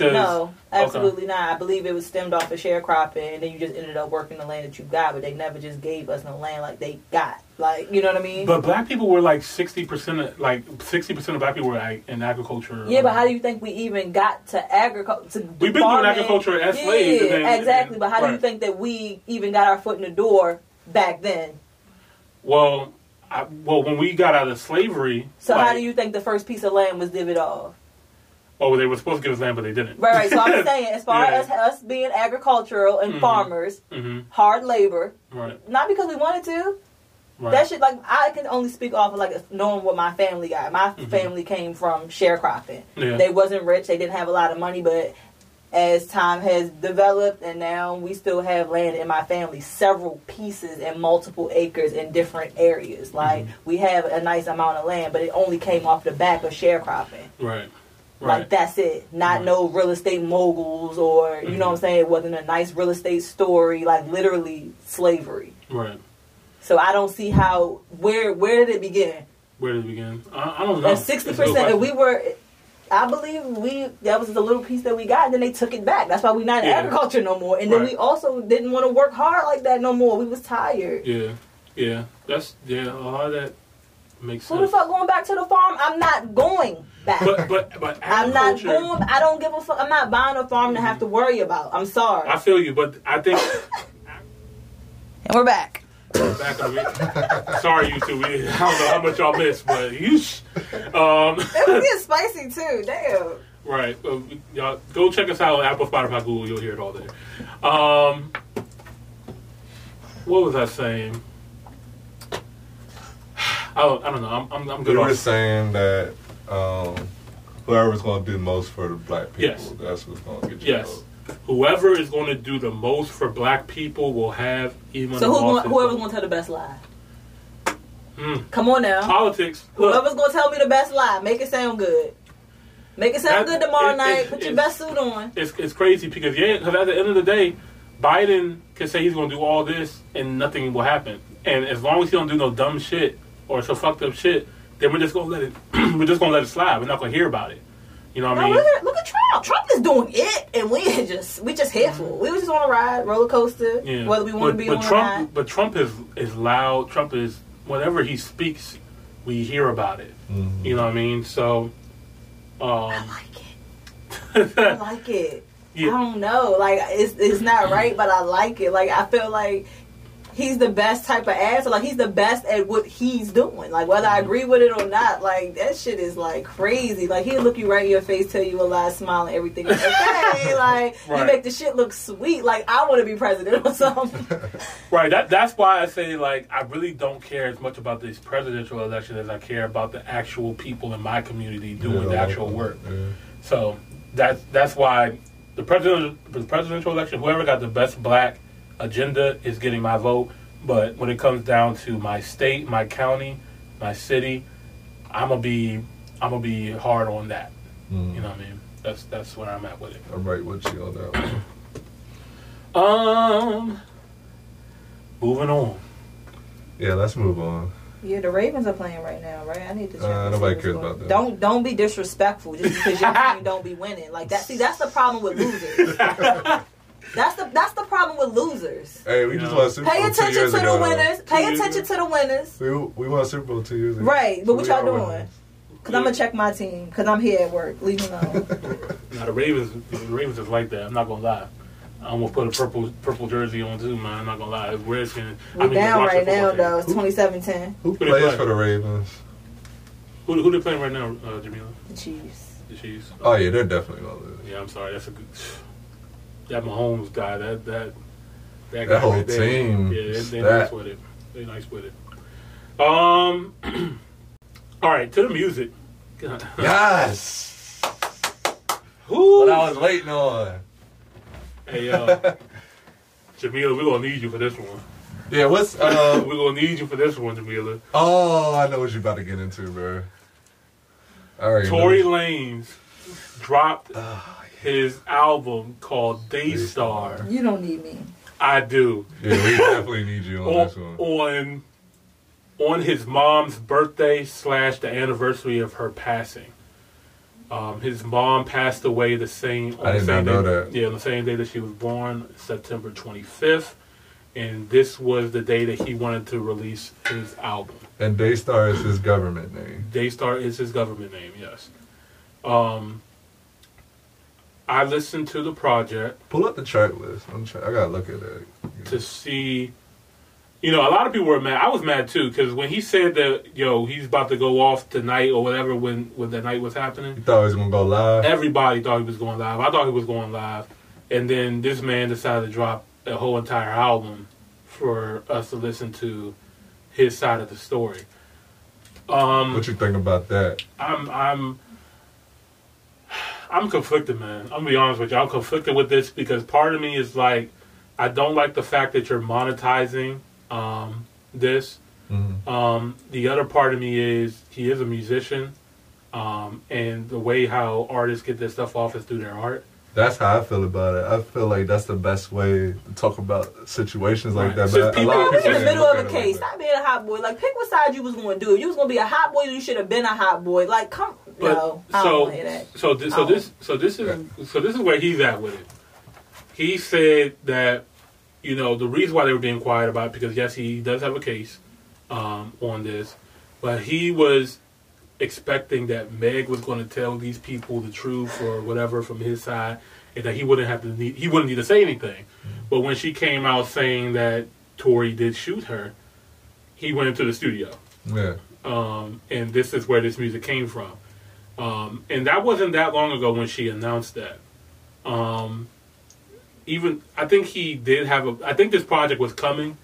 Speaker 3: No, absolutely not. I believe it was stemmed off of sharecropping, and then you just ended up working the land that you got, but they never just gave us no land like they got. Like, you know what I mean?
Speaker 1: But black people were like sixty percent, like sixty percent of black people were like, in agriculture.
Speaker 3: yeah, but um, how do you think we even got to agriculture?
Speaker 1: We've been doing agriculture as
Speaker 3: yeah,
Speaker 1: slaves, then-
Speaker 3: exactly. but how do you think that we even got our foot in the door back then?
Speaker 1: Well, I, well, when we got out of slavery,
Speaker 3: So how do you think the first piece of land was divvied off?
Speaker 1: Oh, they were supposed to give us land, but they didn't.
Speaker 3: Right, right. So I'm saying, as far
Speaker 1: Yeah.
Speaker 3: as us being agricultural and
Speaker 1: Mhm.
Speaker 3: farmers,
Speaker 1: hmm
Speaker 3: hard labor,
Speaker 1: Right.
Speaker 3: not because we wanted to.
Speaker 1: Right.
Speaker 3: That shit, like I can only speak off of like knowing what my family got. My
Speaker 1: Mhm.
Speaker 3: family came from sharecropping.
Speaker 1: yeah.
Speaker 3: They wasn't rich. They didn't have a lot of money, but as time has developed, and now we still have land in my family, several pieces and multiple acres in different areas. Like
Speaker 1: Mhm.
Speaker 3: we have a nice amount of land, but it only came off the back of sharecropping.
Speaker 1: right.
Speaker 3: Like that's it. Not
Speaker 1: Right.
Speaker 3: no real estate moguls or you know what I'm
Speaker 1: Mhm.
Speaker 3: saying. It wasn't a nice real estate story. Like literally slavery.
Speaker 1: right.
Speaker 3: So I don't see how where where did it begin?
Speaker 1: Where did it begin? I, I don't know.
Speaker 3: And sixty
Speaker 1: That's a good
Speaker 3: percent, and we were, I believe we that was the little piece that we got, and then they took it back. That's why we're not in
Speaker 1: Yeah.
Speaker 3: agriculture no more. And then
Speaker 1: Right.
Speaker 3: we also didn't want to work hard like that no more. We was tired.
Speaker 1: Yeah. Yeah. That's yeah. A lot of that makes sense.
Speaker 3: Who the fuck going back to the farm? I'm not going back.
Speaker 1: But but but
Speaker 3: I'm not
Speaker 1: agriculture-
Speaker 3: I don't give a fuck. I'm not buying a farm to have to worry about. I'm sorry.
Speaker 1: I feel you, but I think
Speaker 3: and we're back.
Speaker 1: back on it. Sorry, you two. We, I don't know how much y'all missed, but yeesh. Um,
Speaker 3: It was getting spicy too. Damn.
Speaker 1: right. Uh, y'all go check us out on Apple, Spotify, Google. You'll hear it all there. Um, what was I saying? I don't, I don't know. I'm, I'm, I'm good
Speaker 2: You
Speaker 1: on
Speaker 2: were saying that um, whoever's going to do most for the black people,
Speaker 1: Yes.
Speaker 2: that's who's going to get you.
Speaker 1: Yes. Whoever is going to do the most for black people will have even
Speaker 3: So who
Speaker 1: a
Speaker 3: going, whoever's going to tell the best lie?
Speaker 1: Mm.
Speaker 3: Come on now.
Speaker 1: Politics. Look,
Speaker 3: Whoever's gonna tell me the best lie, make it sound good. Make it sound
Speaker 1: That-
Speaker 3: good tomorrow
Speaker 1: it-
Speaker 3: night.
Speaker 1: it-
Speaker 3: Put your best suit on.
Speaker 1: it's, it's crazy because yeah, because at the end of the day, Biden can say he's going to do all this and nothing will happen. And as long as he don't do no dumb shit or so fucked up shit, then we're just going to let it. we're just going to let it slide. We're not going to hear about it. You know what I mean?
Speaker 3: look, at, look at Trump. Trump is doing it, and we ain't just we just here for. it. We was just on a ride, roller coaster.
Speaker 1: Yeah.
Speaker 3: Whether we want to
Speaker 1: but,
Speaker 3: be
Speaker 1: but
Speaker 3: on or
Speaker 1: Trump,
Speaker 3: not.
Speaker 1: but Trump is is loud. Trump is whatever he speaks, we hear about it.
Speaker 2: Mhm.
Speaker 1: You know what I mean? So,
Speaker 3: I
Speaker 1: um,
Speaker 3: like it. I like it. I don't know. Like it's it's not right, but I like it. Like I feel like he's the best type of answer. Like he's the best at what he's doing. Like whether
Speaker 1: Mm-hmm.
Speaker 3: I agree with it or not, like that shit is like crazy. Like he'll look you right in your face, tell you a lie, smile, and everything. is okay, like you make the shit look sweet. Like I want to be president or something.
Speaker 1: right. That that's why I say like I really don't care as much about this presidential election as I care about the actual people in my community doing the
Speaker 2: Yeah,
Speaker 1: actual work.
Speaker 2: Yeah.
Speaker 1: So that's that's why the president the presidential election, whoever got the best black agenda is getting my vote. But when it comes down to my state, my county, my city, I'm gonna be I'm gonna be hard on that.
Speaker 2: Mhm.
Speaker 1: You know what I mean? That's that's where I'm at with it.
Speaker 2: I'm right with you on that.
Speaker 1: Um, moving on.
Speaker 2: Yeah, let's move on.
Speaker 3: Yeah, the Ravens are playing right now, right? I need to check.
Speaker 2: Uh, nobody cares
Speaker 3: going-
Speaker 2: about that.
Speaker 3: Don't don't be disrespectful just because your team don't be winning. Like that. See, that's the problem with losers. That's the that's the problem with losers.
Speaker 2: Hey, we
Speaker 1: You
Speaker 2: just
Speaker 1: know.
Speaker 2: won a Super
Speaker 3: Pay
Speaker 2: Bowl two
Speaker 3: attention
Speaker 2: years
Speaker 3: to
Speaker 2: ago.
Speaker 3: the winners. Pay
Speaker 1: Two years
Speaker 3: attention to the winners.
Speaker 2: We, we won a Super Bowl two years ago.
Speaker 3: Right, but what y'all doing?
Speaker 2: winners.
Speaker 3: Cause I'm gonna check my team. Cause I'm here at work. Leave me alone.
Speaker 1: Now the Ravens, the Ravens is like that. I'm not gonna lie. I'm gonna put a purple purple jersey on too, man. I'm not gonna lie. It's Redskins.
Speaker 3: We're down right now
Speaker 1: football
Speaker 3: though. It's 2017.
Speaker 2: Who
Speaker 1: Who they
Speaker 2: plays
Speaker 1: play?
Speaker 2: for the Ravens?
Speaker 1: Who who they playing right now, uh, Jamila?
Speaker 3: The Chiefs.
Speaker 1: The Chiefs.
Speaker 2: Oh yeah, they're definitely gonna lose.
Speaker 1: Yeah, I'm sorry. That's a good. That Mahomes guy. That that that,
Speaker 2: That
Speaker 1: guy
Speaker 2: whole
Speaker 1: right there.
Speaker 2: team,
Speaker 1: Yeah, they, they
Speaker 2: that-
Speaker 1: nice with it. They nice with it. Um. all right, to the music. God.
Speaker 2: Yes. what I was waiting on.
Speaker 1: Hey, uh, Jamila, we're gonna need you for this one.
Speaker 2: Yeah, what's uh?
Speaker 1: We're gonna need you for this one, Jamila.
Speaker 2: Oh, I know what you're about to get into, bro. All right,
Speaker 1: Tory Lanez dropped his album called Daystar.
Speaker 3: You don't need me.
Speaker 1: I do.
Speaker 2: Yeah, we definitely need you on
Speaker 1: On,
Speaker 2: this one.
Speaker 1: on on his mom's birthday slash the anniversary of her passing. Um, his mom passed away the same. On
Speaker 2: I
Speaker 1: the
Speaker 2: did
Speaker 1: same
Speaker 2: not know
Speaker 1: day,
Speaker 2: that.
Speaker 1: Yeah, on the same day that she was born, September 25th, and this was the day that he wanted to release his album.
Speaker 2: And Daystar is his government name.
Speaker 1: Daystar is his government name, yes. Um, I listened to the project
Speaker 2: Pull up the track list. I'm try- I gotta look at it.
Speaker 1: to see. You know, a lot of people were mad. I was mad too because when he said that, yo, he's about to go off tonight or whatever when when the night was
Speaker 2: You
Speaker 1: happening,
Speaker 2: thought he was gonna go live?
Speaker 1: everybody thought he was going live. I thought he was going live, and then this man decided to drop a whole entire album for us to listen to his side of the story. Um,
Speaker 2: What you think about that?
Speaker 1: I'm I'm I'm conflicted, man. I'm gonna be honest with you. I'm conflicted with this because part of me is like, I don't like the fact that you're monetizing um, this.
Speaker 2: Mhm.
Speaker 1: Um, the other part of me is he is a musician, um, and the way how artists get this stuff off is through their art.
Speaker 2: That's how I feel about it. I feel like that's the best way to talk about situations like
Speaker 1: Right.
Speaker 2: that.
Speaker 1: Since
Speaker 2: But a
Speaker 1: people-
Speaker 2: lot of people
Speaker 3: in the middle of a
Speaker 2: it like
Speaker 3: case. Stop being a hot boy. Like, pick what side you was going to do. If you was going to be a hot boy, you should have been a hot boy. Like, come.
Speaker 1: But
Speaker 3: no, I don't
Speaker 1: so
Speaker 3: hear that.
Speaker 1: so this, so
Speaker 3: Oh.
Speaker 1: this so this is so this is where he's at with it. He said that you know the reason why they were being quiet about it because yes he does have a case um, on this, but he was expecting that Meg was going to tell these people the truth or whatever from his side, and that he wouldn't have to need he wouldn't need to say anything. But when she came out saying that Tory did shoot her, he went into the studio
Speaker 2: Yeah.
Speaker 1: um, and this is where this music came from. Um, and that wasn't that long ago when she announced that. Um, even I think he did have a. I think this project was coming.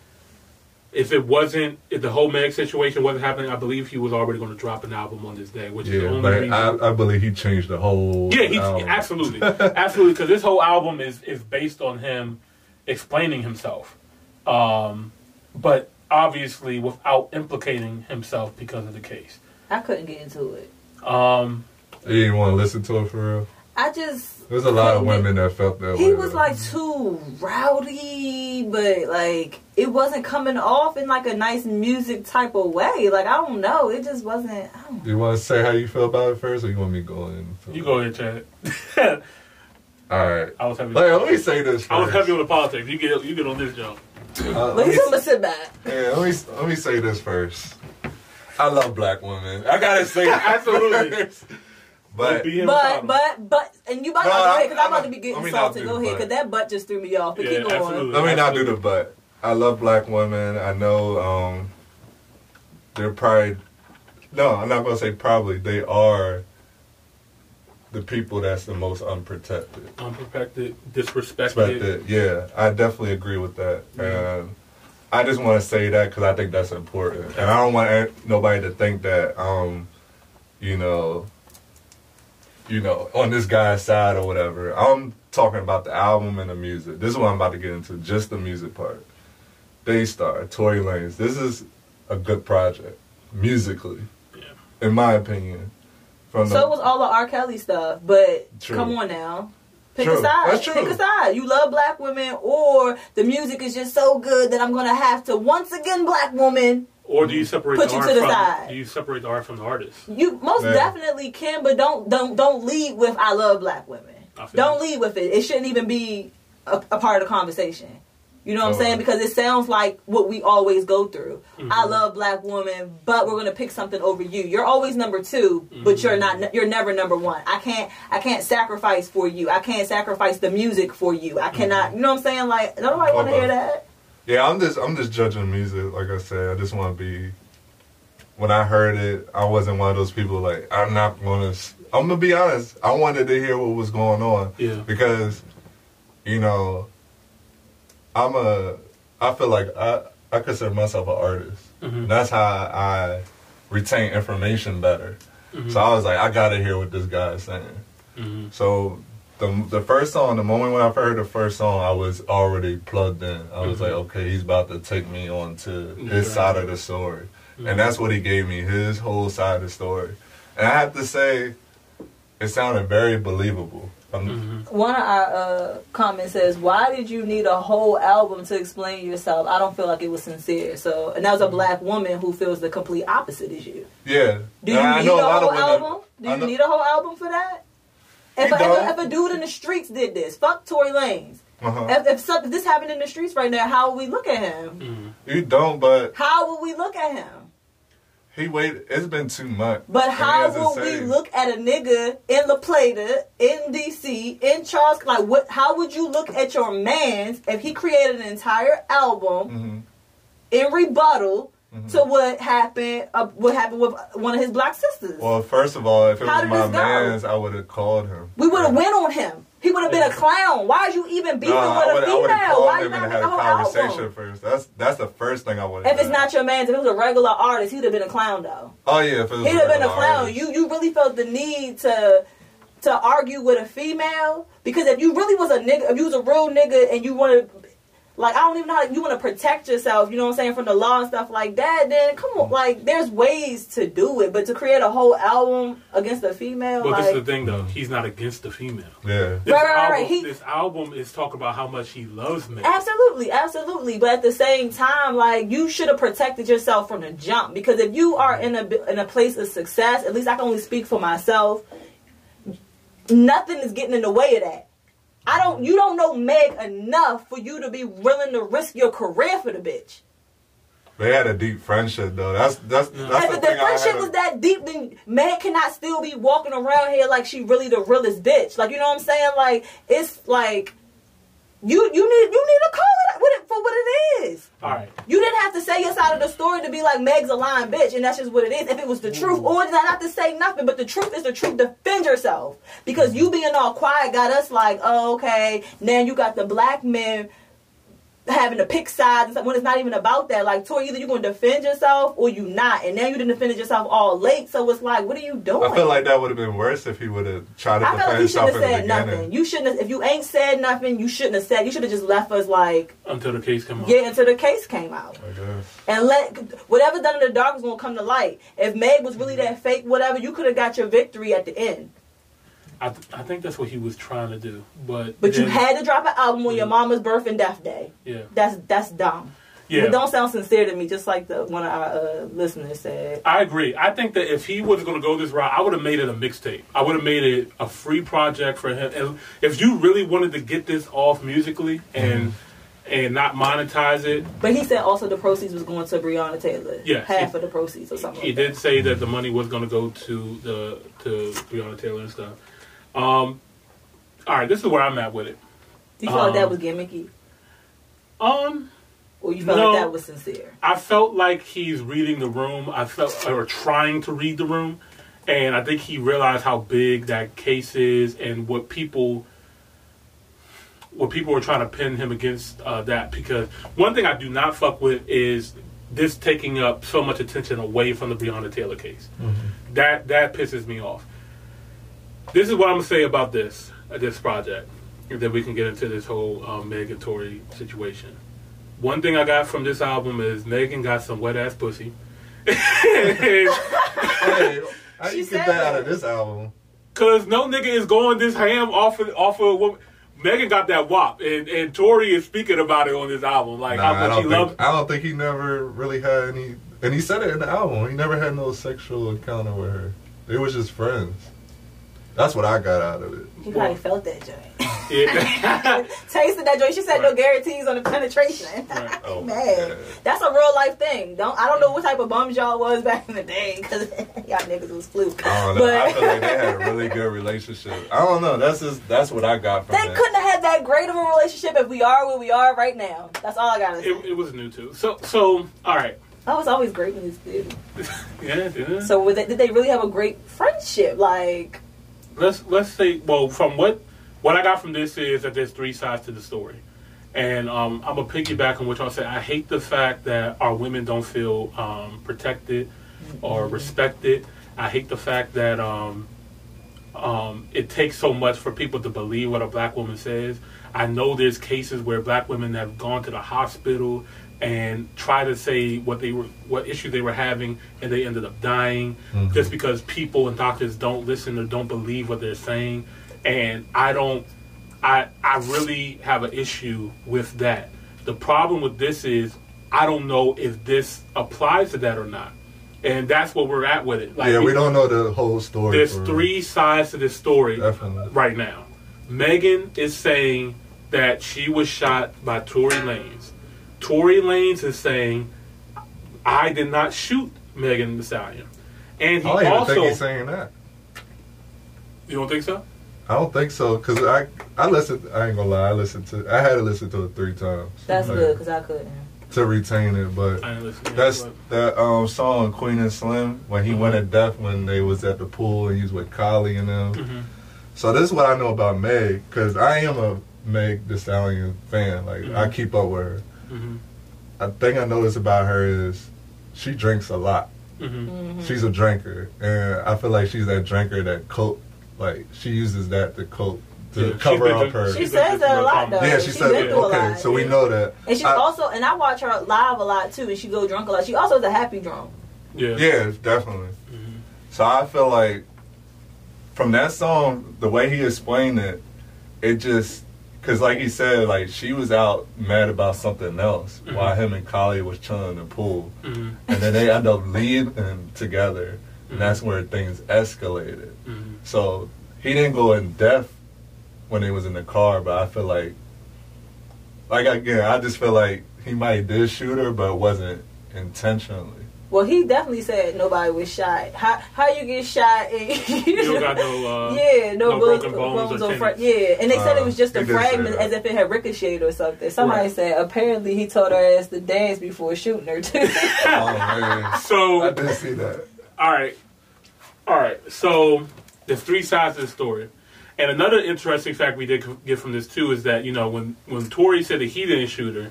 Speaker 1: If it wasn't, if the whole Meg situation wasn't happening, I believe he was already going to drop an album on this day, which is the only
Speaker 2: but
Speaker 1: reason.
Speaker 2: I, I believe he changed the whole.
Speaker 1: Yeah, he
Speaker 2: album.
Speaker 1: absolutely, absolutely, because this whole album is is based on him explaining himself, um, but obviously without implicating himself because of the case.
Speaker 3: I couldn't get into it.
Speaker 1: Um,
Speaker 2: You didn't want to listen to it for real.
Speaker 3: I just.
Speaker 2: There's a lot of women that felt that
Speaker 3: He
Speaker 2: way.
Speaker 3: was
Speaker 2: though.
Speaker 3: like too rowdy, but like it wasn't coming off in like a nice music type of way. Like I don't know, it just wasn't. I don't
Speaker 2: You want to say how you feel about it first, or you want me to go in?
Speaker 1: you go ahead, Chad.
Speaker 2: All right.
Speaker 1: I was heavy.
Speaker 2: Like, let me say this first.
Speaker 1: I was heavy on the politics. You get you get on this jump.
Speaker 2: Uh,
Speaker 3: But
Speaker 2: let, me,
Speaker 3: he's gonna sit back.
Speaker 2: yeah, let me let me say this first. I love black women. I gotta say
Speaker 1: Absolutely.
Speaker 2: first. But
Speaker 3: But but but and you about
Speaker 2: No,
Speaker 3: to go ahead because I'm
Speaker 2: I'm
Speaker 3: about to be getting
Speaker 2: let me not
Speaker 3: salted.
Speaker 2: do
Speaker 3: Go
Speaker 2: the
Speaker 3: ahead because that butt just threw me off. But
Speaker 1: Yeah,
Speaker 3: keep going.
Speaker 1: absolutely.
Speaker 2: let me not do the butt. I love black women. I know um, they're probably no. I'm not gonna say probably. They are the people that's the most unprotected.
Speaker 1: unprotected, disrespected.
Speaker 2: Respected. Yeah, I definitely agree with that. And I just want to say that because I think that's important, and I don't want nobody to think that um, you know, you know, on this guy's side or whatever. I'm talking about the album and the music. This is what I'm about to get into, just the music part. Daystar, Tory Lanez. This is a good project musically,
Speaker 1: Yeah.
Speaker 2: in my opinion. From the,
Speaker 3: So was all the R. Kelly stuff, but
Speaker 2: True.
Speaker 3: come on now. Pick
Speaker 2: True.
Speaker 3: a side.
Speaker 2: That's true.
Speaker 3: Pick a side. You love black women, or the music is just so good that I'm gonna have to once again black woman.
Speaker 1: Or do you separate
Speaker 3: Put
Speaker 1: the
Speaker 3: you
Speaker 1: art
Speaker 3: to the
Speaker 1: from?
Speaker 3: side.
Speaker 1: Do you separate the art from the artist?
Speaker 3: You most definitely can, but don't don't don't lead with I love black women.
Speaker 1: I
Speaker 3: Don't lead with it. It shouldn't even be a, a part of the conversation. You know what I'm
Speaker 2: Oh.
Speaker 3: saying? Because it sounds like what we always go through.
Speaker 1: Mm-hmm.
Speaker 3: I love black woman, but we're gonna pick something over you. You're always number 2 but you're
Speaker 1: Mm-hmm.
Speaker 3: not. You're never number one. I can't. I can't sacrifice for you. I can't sacrifice the music for you. I cannot. You know what I'm saying? Like nobody want to hear that.
Speaker 2: Yeah, I'm just I'm just judging music. Like I said, I just want to be. When I heard it, I wasn't one of those people like I'm not gonna. I'm gonna be honest. I wanted to hear what was going on
Speaker 1: Yeah.
Speaker 2: because, you know, I'm a. I feel like I I consider myself an artist.
Speaker 1: Mhm.
Speaker 2: And that's how I retain information better.
Speaker 1: Mhm.
Speaker 2: So I was like, I gotta hear what this guy is saying.
Speaker 1: Mhm.
Speaker 2: So the the first song, the moment when I heard the first song, I was already plugged in. I was like, okay, he's about to take me on to
Speaker 1: Mhm.
Speaker 2: his side of the story,
Speaker 1: Mhm.
Speaker 2: and that's what he gave me, his whole side of the story. And I have to say, it sounded very believable. Um,
Speaker 1: Mhm.
Speaker 3: One of our uh, comments says, "Why did you need a whole album to explain yourself? I don't feel like it was sincere." So, and that was a black woman who feels the complete opposite as you.
Speaker 2: Yeah.
Speaker 3: Do you
Speaker 2: And I
Speaker 3: need
Speaker 2: know
Speaker 3: a
Speaker 2: a lot
Speaker 3: whole
Speaker 2: of
Speaker 3: album? Do you need a whole album for that? If a, if, a, if a dude in the streets did this, fuck Tory Lanez.
Speaker 2: Uh-huh.
Speaker 3: If, if, some, if this happened in the streets right now, how would we look at him?
Speaker 1: Mhm.
Speaker 2: You don't, but
Speaker 3: How would we look at him?
Speaker 2: He waited. It's been too much.
Speaker 3: But how would we look at a nigga in La Plata, in DC, in Charles? Like, what? How would you look at your man's if he created an entire album
Speaker 2: Mhm.
Speaker 3: in rebuttal
Speaker 2: Mhm.
Speaker 3: to what happened? Uh, what happened with one of his black sisters?
Speaker 2: Well, first of all, if it
Speaker 3: How
Speaker 2: was my
Speaker 3: this go?
Speaker 2: man's, I would have called him.
Speaker 3: we would have went on him. He would have been a clown. Why'd you even beefing
Speaker 2: Nah,
Speaker 3: with a
Speaker 2: would I would have
Speaker 3: female? Why you not
Speaker 2: had
Speaker 3: a
Speaker 2: conversation
Speaker 3: album?
Speaker 2: first. That's that's the first thing I would have.
Speaker 3: If it's not your man's, if it was a regular artist, he'd have been a clown though.
Speaker 2: oh yeah, if it was
Speaker 3: He'd have been a clown.
Speaker 2: artist.
Speaker 3: You you really felt the need to to argue with a female because if you really was a nigga, if you was a real nigga and you wanted like I don't even know how you want to protect yourself, you know what I'm saying, from the law and stuff like that, then come on, like there's ways to do it, but to create a whole album against a female,
Speaker 1: But
Speaker 3: like
Speaker 1: this is the thing, though. He's not against the female.
Speaker 2: Yeah.
Speaker 1: This
Speaker 3: Right, right, right,
Speaker 1: album,
Speaker 3: right. He-
Speaker 1: this album is talking about how much he loves me.
Speaker 3: Absolutely, absolutely. But at the same time, like you should have protected yourself from the jump because if you are in a in a place of success, at least I can only speak for myself. Nothing is getting in the way of that. I don't. You don't know Meg enough for you to be willing to risk your career for the bitch.
Speaker 2: They had a deep friendship though. That's that's that's
Speaker 3: And
Speaker 2: the
Speaker 3: if the
Speaker 2: thing I
Speaker 3: friendship
Speaker 2: had.
Speaker 3: was that deep, then Meg cannot still be walking around here like she really the realest bitch. Like you know what I'm saying? Like it's like you you need you need to call it what it for what it is.
Speaker 1: All right.
Speaker 3: You didn't have to say your side of the story to be like Meg's a lying bitch, and that's just what it is. If it was the truth, or not not to say nothing, but the truth is the truth. Defend yourself because you being all quiet got us like, oh, okay. Now you got the black men having to pick sides when it's not even about that. Like, Tory, either you're going to defend yourself or you not, and now you didn't defend yourself all late. So it's like, what are you doing?
Speaker 2: I feel like that would have been worse if he would have tried to
Speaker 3: I feel
Speaker 2: defend
Speaker 3: like he shouldn't
Speaker 2: himself
Speaker 3: have
Speaker 2: in the
Speaker 3: said
Speaker 2: beginning.
Speaker 3: nothing. You shouldn't. Have, if you ain't said nothing, you shouldn't have said. You should have just left us like
Speaker 1: Until the case come out.
Speaker 3: get until the case came out.
Speaker 2: I guess.
Speaker 3: and let whatever done in the dark is gonna come to light. If Meg was really that fake, whatever, you could have got your victory at the end.
Speaker 1: I, th- I think that's what he was trying to do. But
Speaker 3: But you had to drop an album on your mama's birth and death day.
Speaker 1: Yeah.
Speaker 3: That's that's dumb.
Speaker 1: Yeah.
Speaker 3: It don't sound sincere to me, just like the one of our uh, listeners said.
Speaker 1: I agree. I think that if he was going to go this route, I would have made it a mixtape. I would have made it a free project for him. And if you really wanted to get this off musically and and not monetize it,
Speaker 3: But he said also the proceeds was going to Breonna Taylor.
Speaker 1: Yeah,
Speaker 3: half of the proceeds or something.
Speaker 1: he
Speaker 3: like
Speaker 1: did say that the money was going to go to the to Breonna Taylor and stuff. Um, all right, this is where I'm at with it.
Speaker 3: that. You felt like that
Speaker 1: um,
Speaker 3: was gimmicky,
Speaker 1: Um,
Speaker 3: or you felt
Speaker 1: no.
Speaker 3: like that was sincere?
Speaker 1: I felt like he's reading the room. I felt or trying to read the room, and I think he realized how big that case is and what people what people were trying to pin him against uh, that. Because one thing I do not fuck with is this taking up so much attention away from the Breonna Taylor case. That that pisses me off. This is what I'm gonna say about this uh, this project. And then we can get into this whole um, Megan Tory situation. One thing I got from this album is Megan got some wet ass pussy.
Speaker 2: Hey, how
Speaker 3: She
Speaker 2: you
Speaker 3: said
Speaker 2: get that out of this album?
Speaker 1: Cause no nigga is going this ham off of off of a woman. Megan got that wop, and and Tory is speaking about it on this album, like
Speaker 2: Nah, I
Speaker 1: how much
Speaker 2: don't
Speaker 1: he
Speaker 2: think
Speaker 1: loves.
Speaker 2: I don't think he never really had any, and he said it in the album. He never had no sexual encounter with her. It was just friends. That's what I got out of it.
Speaker 3: He probably felt that joint.
Speaker 1: Yeah.
Speaker 3: Tasted that joint. She said no guarantees on the penetration.
Speaker 1: Right.
Speaker 2: Oh,
Speaker 3: Man,
Speaker 2: yeah.
Speaker 3: that's a real life thing. Don't I don't know what type of bums y'all was back in the day because y'all niggas was fluke.
Speaker 2: I don't know. I
Speaker 3: But
Speaker 2: feel like they had a really good relationship. I don't know. That's just that's what I got from
Speaker 3: they
Speaker 2: it.
Speaker 3: couldn't have had that great of a relationship if we are where we are right now. That's all I gotta say.
Speaker 1: it, it was new too. So so all right.
Speaker 3: I was always great when this dude.
Speaker 1: Yeah. yeah.
Speaker 3: So were they, did they really have a great friendship? Like,
Speaker 1: let's let's say well from what what I got from this is that there's three sides to the story, and um, I'm gonna piggyback on what y'all said. I hate the fact that our women don't feel um, protected or respected. I hate the fact that um, um, it takes so much for people to believe what a black woman says. I know there's cases where black women have gone to the hospital and try to say what they were, what issue they were having, and they ended up dying
Speaker 2: Mhm.
Speaker 1: just because people and doctors don't listen or don't believe what they're saying. And I don't, I I really have an issue with that. The problem with this is I don't know if this applies to that or not, and that's what we're at with it.
Speaker 2: yeah, we
Speaker 1: it-
Speaker 2: don't know the whole story.
Speaker 1: There's three sides to this story
Speaker 2: Definitely.
Speaker 1: right now. Megan is saying that she was shot by Tory Lanez. Tory Lanez is saying, I did not shoot Megan Thee Stallion. And he
Speaker 2: I don't
Speaker 1: also.
Speaker 2: think he's saying that.
Speaker 1: you don't think so?
Speaker 2: I don't think so because I I listened. I ain't gonna lie. I listened to. I had to listen to it three times.
Speaker 3: That's
Speaker 2: like,
Speaker 3: good because I couldn't.
Speaker 2: to retain it. But
Speaker 1: I didn't listen to it,
Speaker 2: that's
Speaker 1: but-
Speaker 2: that um song Queen and Slim when he went at death when they was at the pool and he was with Kylie and them.
Speaker 1: Mhm.
Speaker 2: So this is what I know about Meg because I am a Meg Thee Stallion fan. Like I
Speaker 1: Mhm.
Speaker 2: keep up with her.
Speaker 1: Mhm.
Speaker 2: A thing I notice about her is she drinks a lot.
Speaker 1: Mhm.
Speaker 3: Mhm.
Speaker 2: She's a drinker, and I feel like she's that drinker that cope. Like she uses that to cope to
Speaker 1: Yeah,
Speaker 2: cover
Speaker 1: been
Speaker 2: up her.
Speaker 3: She says that a lot,
Speaker 1: problem.
Speaker 3: though.
Speaker 2: yeah, she
Speaker 3: she's
Speaker 2: said
Speaker 3: been
Speaker 2: that.
Speaker 3: through a
Speaker 2: Okay,
Speaker 3: lot,
Speaker 2: so we know that.
Speaker 3: And she's
Speaker 2: I-
Speaker 3: also, and I watch her live a lot too, and she go drunk a lot. She also is a happy drunk.
Speaker 1: Yeah.
Speaker 2: Yeah, definitely.
Speaker 1: Mhm.
Speaker 2: So I feel like from that song, the way he explained it, it just because, like he said, like she was out mad about something else
Speaker 1: Mhm.
Speaker 2: while him and Kylie was chilling in the pool,
Speaker 1: Mhm.
Speaker 2: and then they end up leaving together, and that's where things escalated.
Speaker 1: Mhm.
Speaker 2: So he didn't go in depth when they was in the car, but I feel like, like again, I just feel like he might did shoot her, but it wasn't intentionally.
Speaker 3: Well, he definitely said nobody was shot. How how you get shot and
Speaker 1: You don't got no. Uh,
Speaker 3: yeah, no,
Speaker 1: no
Speaker 3: bullets-
Speaker 1: broken bones or
Speaker 3: or front. Yeah, and they said it
Speaker 2: Uh,
Speaker 3: was just a
Speaker 2: he
Speaker 3: fragment, as if it had ricocheted or something. Somebody
Speaker 1: Right.
Speaker 3: said apparently he told her ass to dance before shooting her too.
Speaker 2: Oh man,
Speaker 1: So
Speaker 2: I did see that.
Speaker 1: All right. All right. So there's three sides to the story. And another interesting fact we did get from this too is that, you know, when, when Tory said that he didn't shoot her,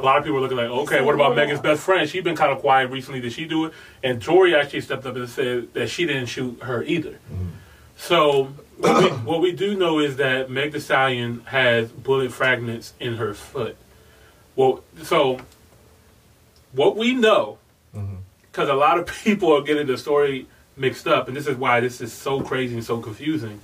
Speaker 1: a lot of people were looking like, okay, what about Megan's best friend? She's been kind of quiet recently. Did she do it? And Tory actually stepped up and said that she didn't shoot her either. Mm-hmm. So what we, what we do know is that Meg Thee Stallion has bullet fragments in her foot. Well, so what we know
Speaker 2: mm-hmm.
Speaker 1: because a lot of people are getting the story mixed up, and this is why this is so crazy and so confusing.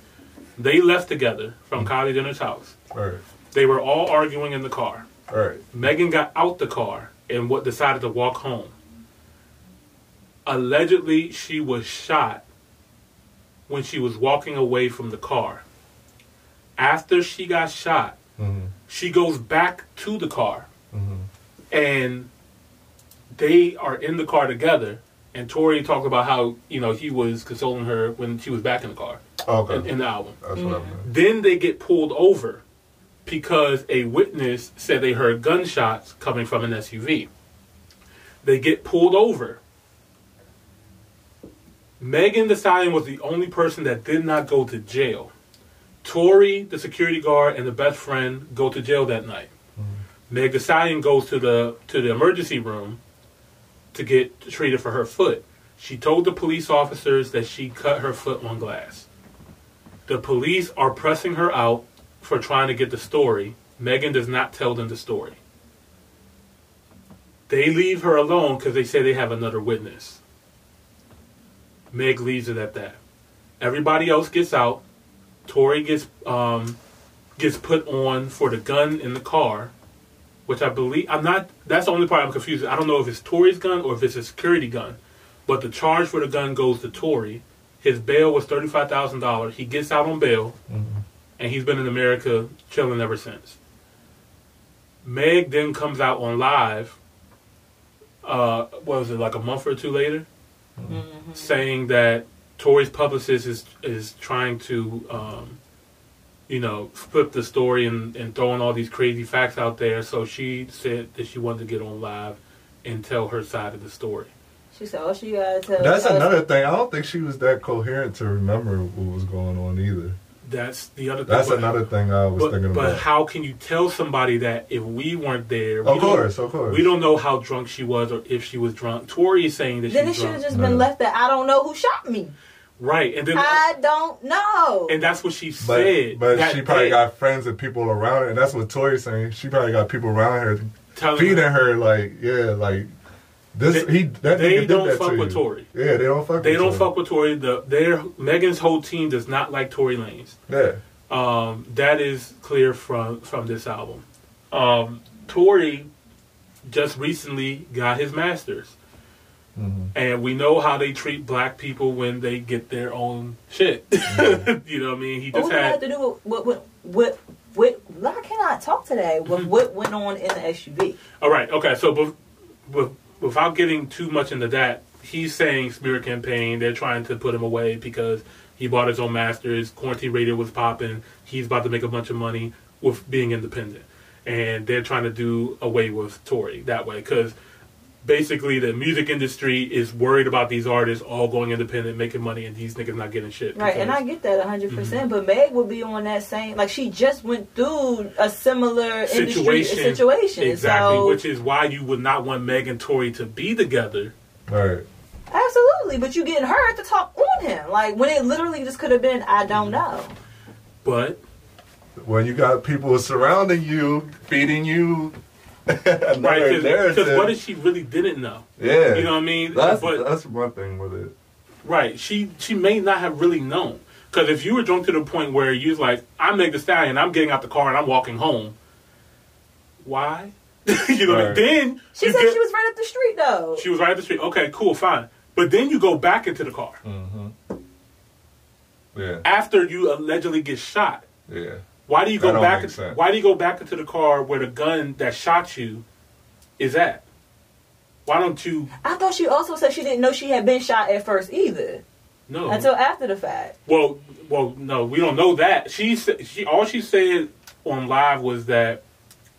Speaker 1: They left together from mm-hmm. Kylie Jenner's house.
Speaker 2: Right,
Speaker 1: They were all arguing in the car.
Speaker 2: Right.
Speaker 1: Megan got out the car and what decided to walk home. Allegedly, she was shot when she was walking away from the car. After she got shot,
Speaker 2: Mm-hmm.
Speaker 1: she goes back to the car
Speaker 2: Mm-hmm.
Speaker 1: and they are in the car together. And Tory talked about how you know he was consoling her when she was back in the car
Speaker 2: Okay,
Speaker 1: in, in the album.
Speaker 2: that's what I meant.
Speaker 1: Then they get pulled over because a witness said they heard gunshots coming from an SUV. They get pulled over. Megan Thee Stallion was the only person that did not go to jail. Tory, the security guard, and the best friend go to jail that night. Mm-hmm. Meg Thee Stallion goes to the to the emergency room to get treated for her foot. She told the police officers that she cut her foot on glass. The police are pressing her out for trying to get the story. Megan does not tell them the story. They leave her alone because they say they have another witness. Meg leaves it at that. Everybody else gets out. Tory gets um, gets put on for the gun in the car, which I believe I'm not. That's the only part I'm confused. I don't know if it's Tory's gun or if it's a security gun. But the charge for the gun goes to Tory. His bail was thirty five thousand dollars. He gets out on bail,
Speaker 2: Mm-hmm.
Speaker 1: And he's been in America chilling ever since. Meg then comes out on live. Uh, what was it like a month or two later?
Speaker 3: Mm-hmm.
Speaker 1: saying that Tory's publicist is is trying to, um, you know, flip the story and, and throwing all these crazy facts out there. So she said that she wanted to get on live and tell her side of the story.
Speaker 3: She said, "Oh, she gotta tell."
Speaker 2: That's another thing. I don't think she was that coherent to remember what was going on either.
Speaker 1: That's the other. thing.
Speaker 2: That's
Speaker 1: But-
Speaker 2: another thing I was
Speaker 1: But,
Speaker 2: thinking about.
Speaker 1: but how can you tell somebody that if we weren't there? we
Speaker 2: Of
Speaker 1: don't-
Speaker 2: course, of course.
Speaker 1: We don't know how drunk she was or if she was drunk. Tory is saying that
Speaker 3: Then it should have just
Speaker 2: No.
Speaker 3: been left that I don't know who shot me.
Speaker 1: Right, and then
Speaker 3: I don't know.
Speaker 1: and that's what she
Speaker 2: But,
Speaker 1: said.
Speaker 2: but she probably
Speaker 1: day,
Speaker 2: got friends and people around her, and that's what Tory's saying. She probably got people around her
Speaker 1: telling
Speaker 2: feeding
Speaker 1: her-
Speaker 2: her like, yeah, like this.
Speaker 1: They-
Speaker 2: he that
Speaker 1: they
Speaker 2: nigga
Speaker 1: don't
Speaker 2: that
Speaker 1: fuck
Speaker 2: to
Speaker 1: with
Speaker 2: you.
Speaker 1: Tory.
Speaker 2: Yeah, they don't fuck. With Tory.
Speaker 1: They
Speaker 2: with
Speaker 1: don't
Speaker 2: Tory.
Speaker 1: fuck with Tory. The their Megan's whole team does not like Tory Lanez.
Speaker 2: Yeah,
Speaker 1: Um, that is clear from from this album. Um, Tory just recently got his masters,
Speaker 2: Mhm.
Speaker 1: and we know how they treat black people when they get their own shit. you know what I mean? He just
Speaker 3: does that have
Speaker 1: had
Speaker 3: to do with what what what? what I cannot talk today with
Speaker 1: Mm-hmm.
Speaker 3: what went on in the SUV.
Speaker 1: all right. Okay, so bef- bef- without getting too much into that, he's saying smear campaign. They're trying to put him away because he bought his own masters. Quarantine radio was popping. He's about to make a bunch of money with being independent, and they're trying to do away with Tory that way because basically the music industry is worried about these artists all going independent, making money, and these niggas not getting shit.
Speaker 3: Right, and I get that 100%,
Speaker 1: Mm-hmm.
Speaker 3: but Meg would be on that same, like, she just went through a similar industry
Speaker 1: situation
Speaker 3: situation.
Speaker 1: exactly,
Speaker 3: So,
Speaker 1: which is why you would not want Meg and Tory to be together.
Speaker 2: right.
Speaker 3: absolutely, but you getting her to talk on him. Like, when it literally just could have been, I don't know.
Speaker 1: But
Speaker 2: When you got people surrounding you, feeding you, another
Speaker 1: right, because what if she really didn't know?
Speaker 2: yeah,
Speaker 1: You know what I mean?
Speaker 2: That's
Speaker 1: but
Speaker 2: that's one thing with it.
Speaker 1: right, she she may not have really known. Because if you were drunk to the point where you was like, I'm Meg Thee Stallion, I'm getting out the car and I'm walking home. Why? you know,
Speaker 2: Right.
Speaker 1: then
Speaker 3: She said
Speaker 1: get-
Speaker 3: she was right up the street, though.
Speaker 1: she was right up the street. Okay, cool, fine. But then you go back into the car
Speaker 2: Mm-hmm. Yeah,
Speaker 1: after you allegedly get shot.
Speaker 2: yeah.
Speaker 1: Why do you go back?
Speaker 2: make.
Speaker 1: Why do you go back into the car where the gun that shot you is at? Why don't you?
Speaker 3: I thought she also said she didn't know she had been shot at first either.
Speaker 1: No.
Speaker 3: Until after the fact.
Speaker 1: well, well, no, we don't know that. She she all she said on live was that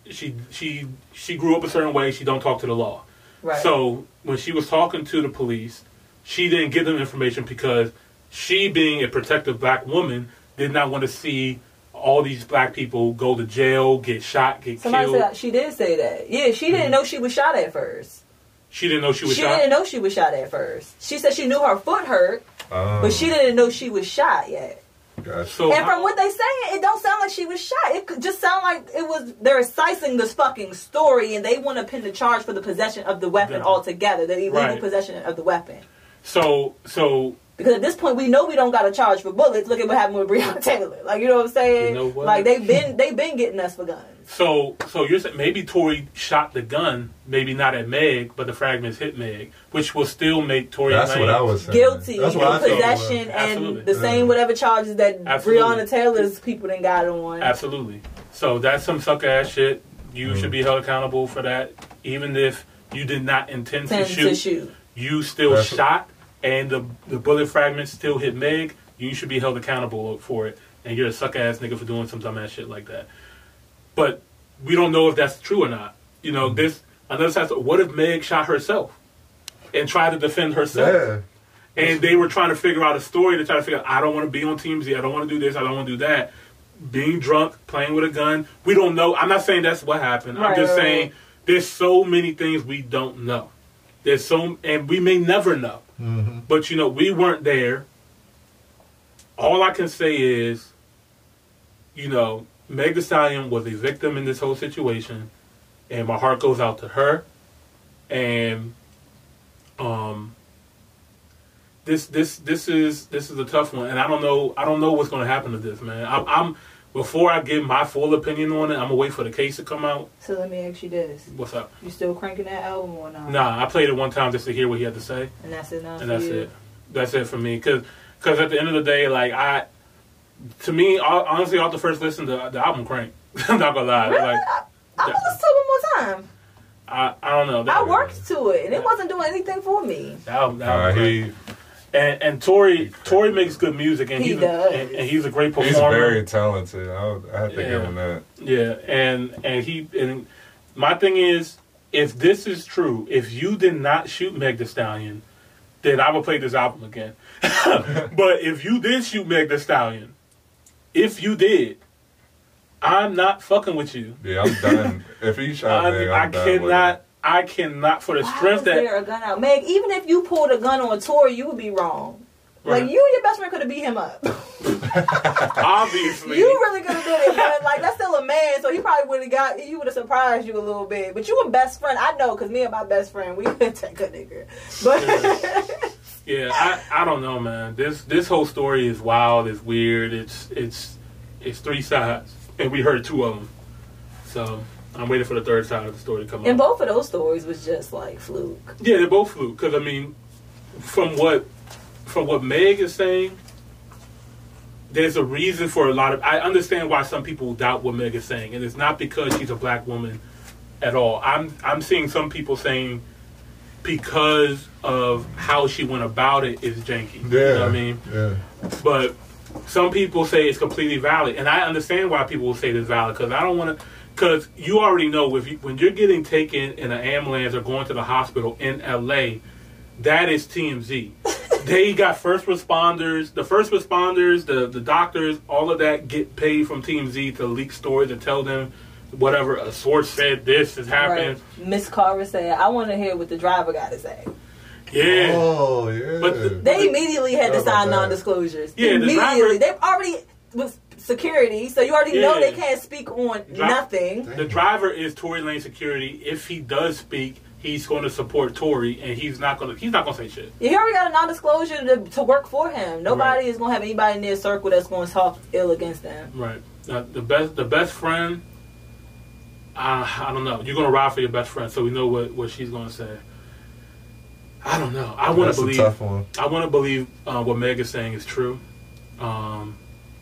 Speaker 1: she she she grew up a certain way. She don't talk to the law.
Speaker 3: Right.
Speaker 1: So when she was talking to the police, she didn't give them information because she, being a protective black woman, did not want to see all these black people go to jail, get shot, get
Speaker 3: Somebody
Speaker 1: killed.
Speaker 3: said she did say that. Yeah, she didn't know she was shot at first.
Speaker 1: she didn't know she was
Speaker 3: She
Speaker 1: shot.
Speaker 3: didn't know she was shot at first. She said she knew her foot hurt,
Speaker 2: Um,
Speaker 3: but she didn't know she was shot yet.
Speaker 2: Gotcha.
Speaker 1: So
Speaker 3: And
Speaker 1: how-
Speaker 3: from what they saying, it don't sound like she was shot. It could just sound like it was they're slicing this fucking story, and they want to pin the charge for the possession of the weapon
Speaker 1: Yeah.
Speaker 3: altogether, the illegal
Speaker 1: Right.
Speaker 3: possession of the weapon.
Speaker 1: so so
Speaker 3: Because at this point, we know we don't got a charge for bullets. Look at what happened with Breonna Taylor. Like you know what I'm saying?
Speaker 1: You know what?
Speaker 3: Like they've been they've been getting us for guns.
Speaker 1: so so you're saying maybe Tory shot the gun, maybe not at Meg, but the fragments hit Meg, which will still make Tory.
Speaker 2: That's what I was saying.
Speaker 3: Guilty
Speaker 2: That's
Speaker 3: in
Speaker 2: what I thought
Speaker 3: possession and
Speaker 1: Absolutely.
Speaker 3: the same whatever charges that
Speaker 1: Absolutely.
Speaker 3: Breonna Taylor's people done got on.
Speaker 1: Absolutely. So that's some sucker ass shit. You
Speaker 2: Mm.
Speaker 1: should be held accountable for that, even if you did not intend to shoot.
Speaker 3: to shoot.
Speaker 1: You still
Speaker 2: That's-
Speaker 1: shot, and the the bullet fragments still hit Meg. You should be held accountable for it, and you're a suck ass nigga for doing some dumb ass shit like that. But we don't know if that's true or not. You know, mm-hmm. this another side. What if Meg shot herself and tried to defend herself?
Speaker 2: Yeah.
Speaker 1: and they were trying to figure out a story to try to figure out I don't want to be on Team Z, I don't want to do this, I don't want to do that. Being drunk, playing with a gun, we don't know. I'm not saying that's what happened. I'm just saying there's so many things we don't know. There's so and we may never know.
Speaker 2: Mm-hmm.
Speaker 1: But you know, we weren't there. All I can say is, you know, Meg Thee Stallion was a victim in this whole situation, and my heart goes out to her. And um, this this this is this is a tough one, and I don't know I don't know what's going to happen to this man. I'm, I'm before I give my full opinion on it. I'm gonna wait for the case to come out.
Speaker 3: So let me ask you this:
Speaker 1: What's up?
Speaker 3: You still cranking that album or not?
Speaker 1: Nah, I played it one time just to hear what he had to say.
Speaker 3: And that's enough.
Speaker 1: and
Speaker 3: for
Speaker 1: that's
Speaker 3: you?
Speaker 1: it. That's it for me. Cause, cause at the end of the day, like I, to me, hon- honestly, off the first listen, the, the album crank. I'm not gonna lie.
Speaker 3: Really?
Speaker 1: Like
Speaker 3: I, I'm gonna listen to it one more time.
Speaker 1: I, I don't know. That,
Speaker 3: I worked to it, and it wasn't doing anything for me.
Speaker 1: That album, that
Speaker 2: Uh,
Speaker 1: album
Speaker 2: he
Speaker 1: crank. And and Tori Tory makes good music, and
Speaker 3: He
Speaker 1: he's
Speaker 3: does.
Speaker 1: A, and, and he's a great performer.
Speaker 2: he's very talented. I, would- I have to
Speaker 1: Yeah.
Speaker 2: give him that.
Speaker 1: Yeah, and and he and my thing is, if this is true, if you did not shoot Meg Thee Stallion, then I would play this album again. but if you did shoot Meg Thee Stallion, if you did, I'm not fucking with you.
Speaker 2: Yeah, I'm done. if he shot
Speaker 1: I,
Speaker 2: Meg,
Speaker 1: I
Speaker 2: I'm done with
Speaker 1: cannot. I cannot for the
Speaker 3: Why
Speaker 1: strength
Speaker 3: is
Speaker 1: that.
Speaker 3: there a gun out, Meg? Even if you pulled a gun on tour, you would be wrong.
Speaker 1: Right.
Speaker 3: Like you and your best friend could have beat him up.
Speaker 1: Obviously.
Speaker 3: you really could have did it, but like that's still a man, so he probably would have got. He would have surprised you a little bit. But you a best friend, I know, because me and my best friend, we could take a nigga. But
Speaker 1: Yeah, I, I don't know, man. This this whole story is wild. It's weird. It's it's it's three sides, and we heard two of them. So I'm waiting for the third side of the story to come up.
Speaker 3: and
Speaker 1: out.
Speaker 3: both of those stories was just like fluke.
Speaker 1: Yeah, they're both fluke. Because I mean, from what from what Meg is saying, there's a reason for a lot of. I understand why some people doubt what Meg is saying, and it's not because she's a black woman at all. I'm I'm seeing some people saying because of how she went about it is janky.
Speaker 2: Yeah.
Speaker 1: You know what I mean?
Speaker 2: Yeah.
Speaker 1: But some people say it's completely valid, and I understand why people will say it's valid because I don't want to. Because you already know if you, when you're getting taken in an ambulance or going to the hospital in LA, that is TMZ. they got first responders, the first responders, the the doctors, all of that get paid from TMZ to leak stories and tell them whatever a source said this has happened.
Speaker 3: Right. Miss Carver said, "I want to hear what the driver got to say."
Speaker 1: Yeah.
Speaker 2: Oh yeah.
Speaker 1: But the-
Speaker 3: They immediately had to sign non-disclosures.
Speaker 1: Yeah, the
Speaker 3: immediately.
Speaker 1: driver-
Speaker 3: They already with security, so you already know they can't speak on
Speaker 1: Dri-
Speaker 3: nothing.
Speaker 1: The driver is Tory Lane security. If he does speak, he's going to support Tory, and he's not going to. He's not going to say shit.
Speaker 3: He already got a non-disclosure to, to work for him. Nobody
Speaker 1: Right.
Speaker 3: is going to have anybody in their circle that's going to talk ill against them.
Speaker 1: Right. Uh, the best. The best friend. Uh, I don't know. You're going to ride for your best friend, so we know what what she's going to say. I don't know. I want to believe. I want to believe uh, what Meg is saying is true. Um,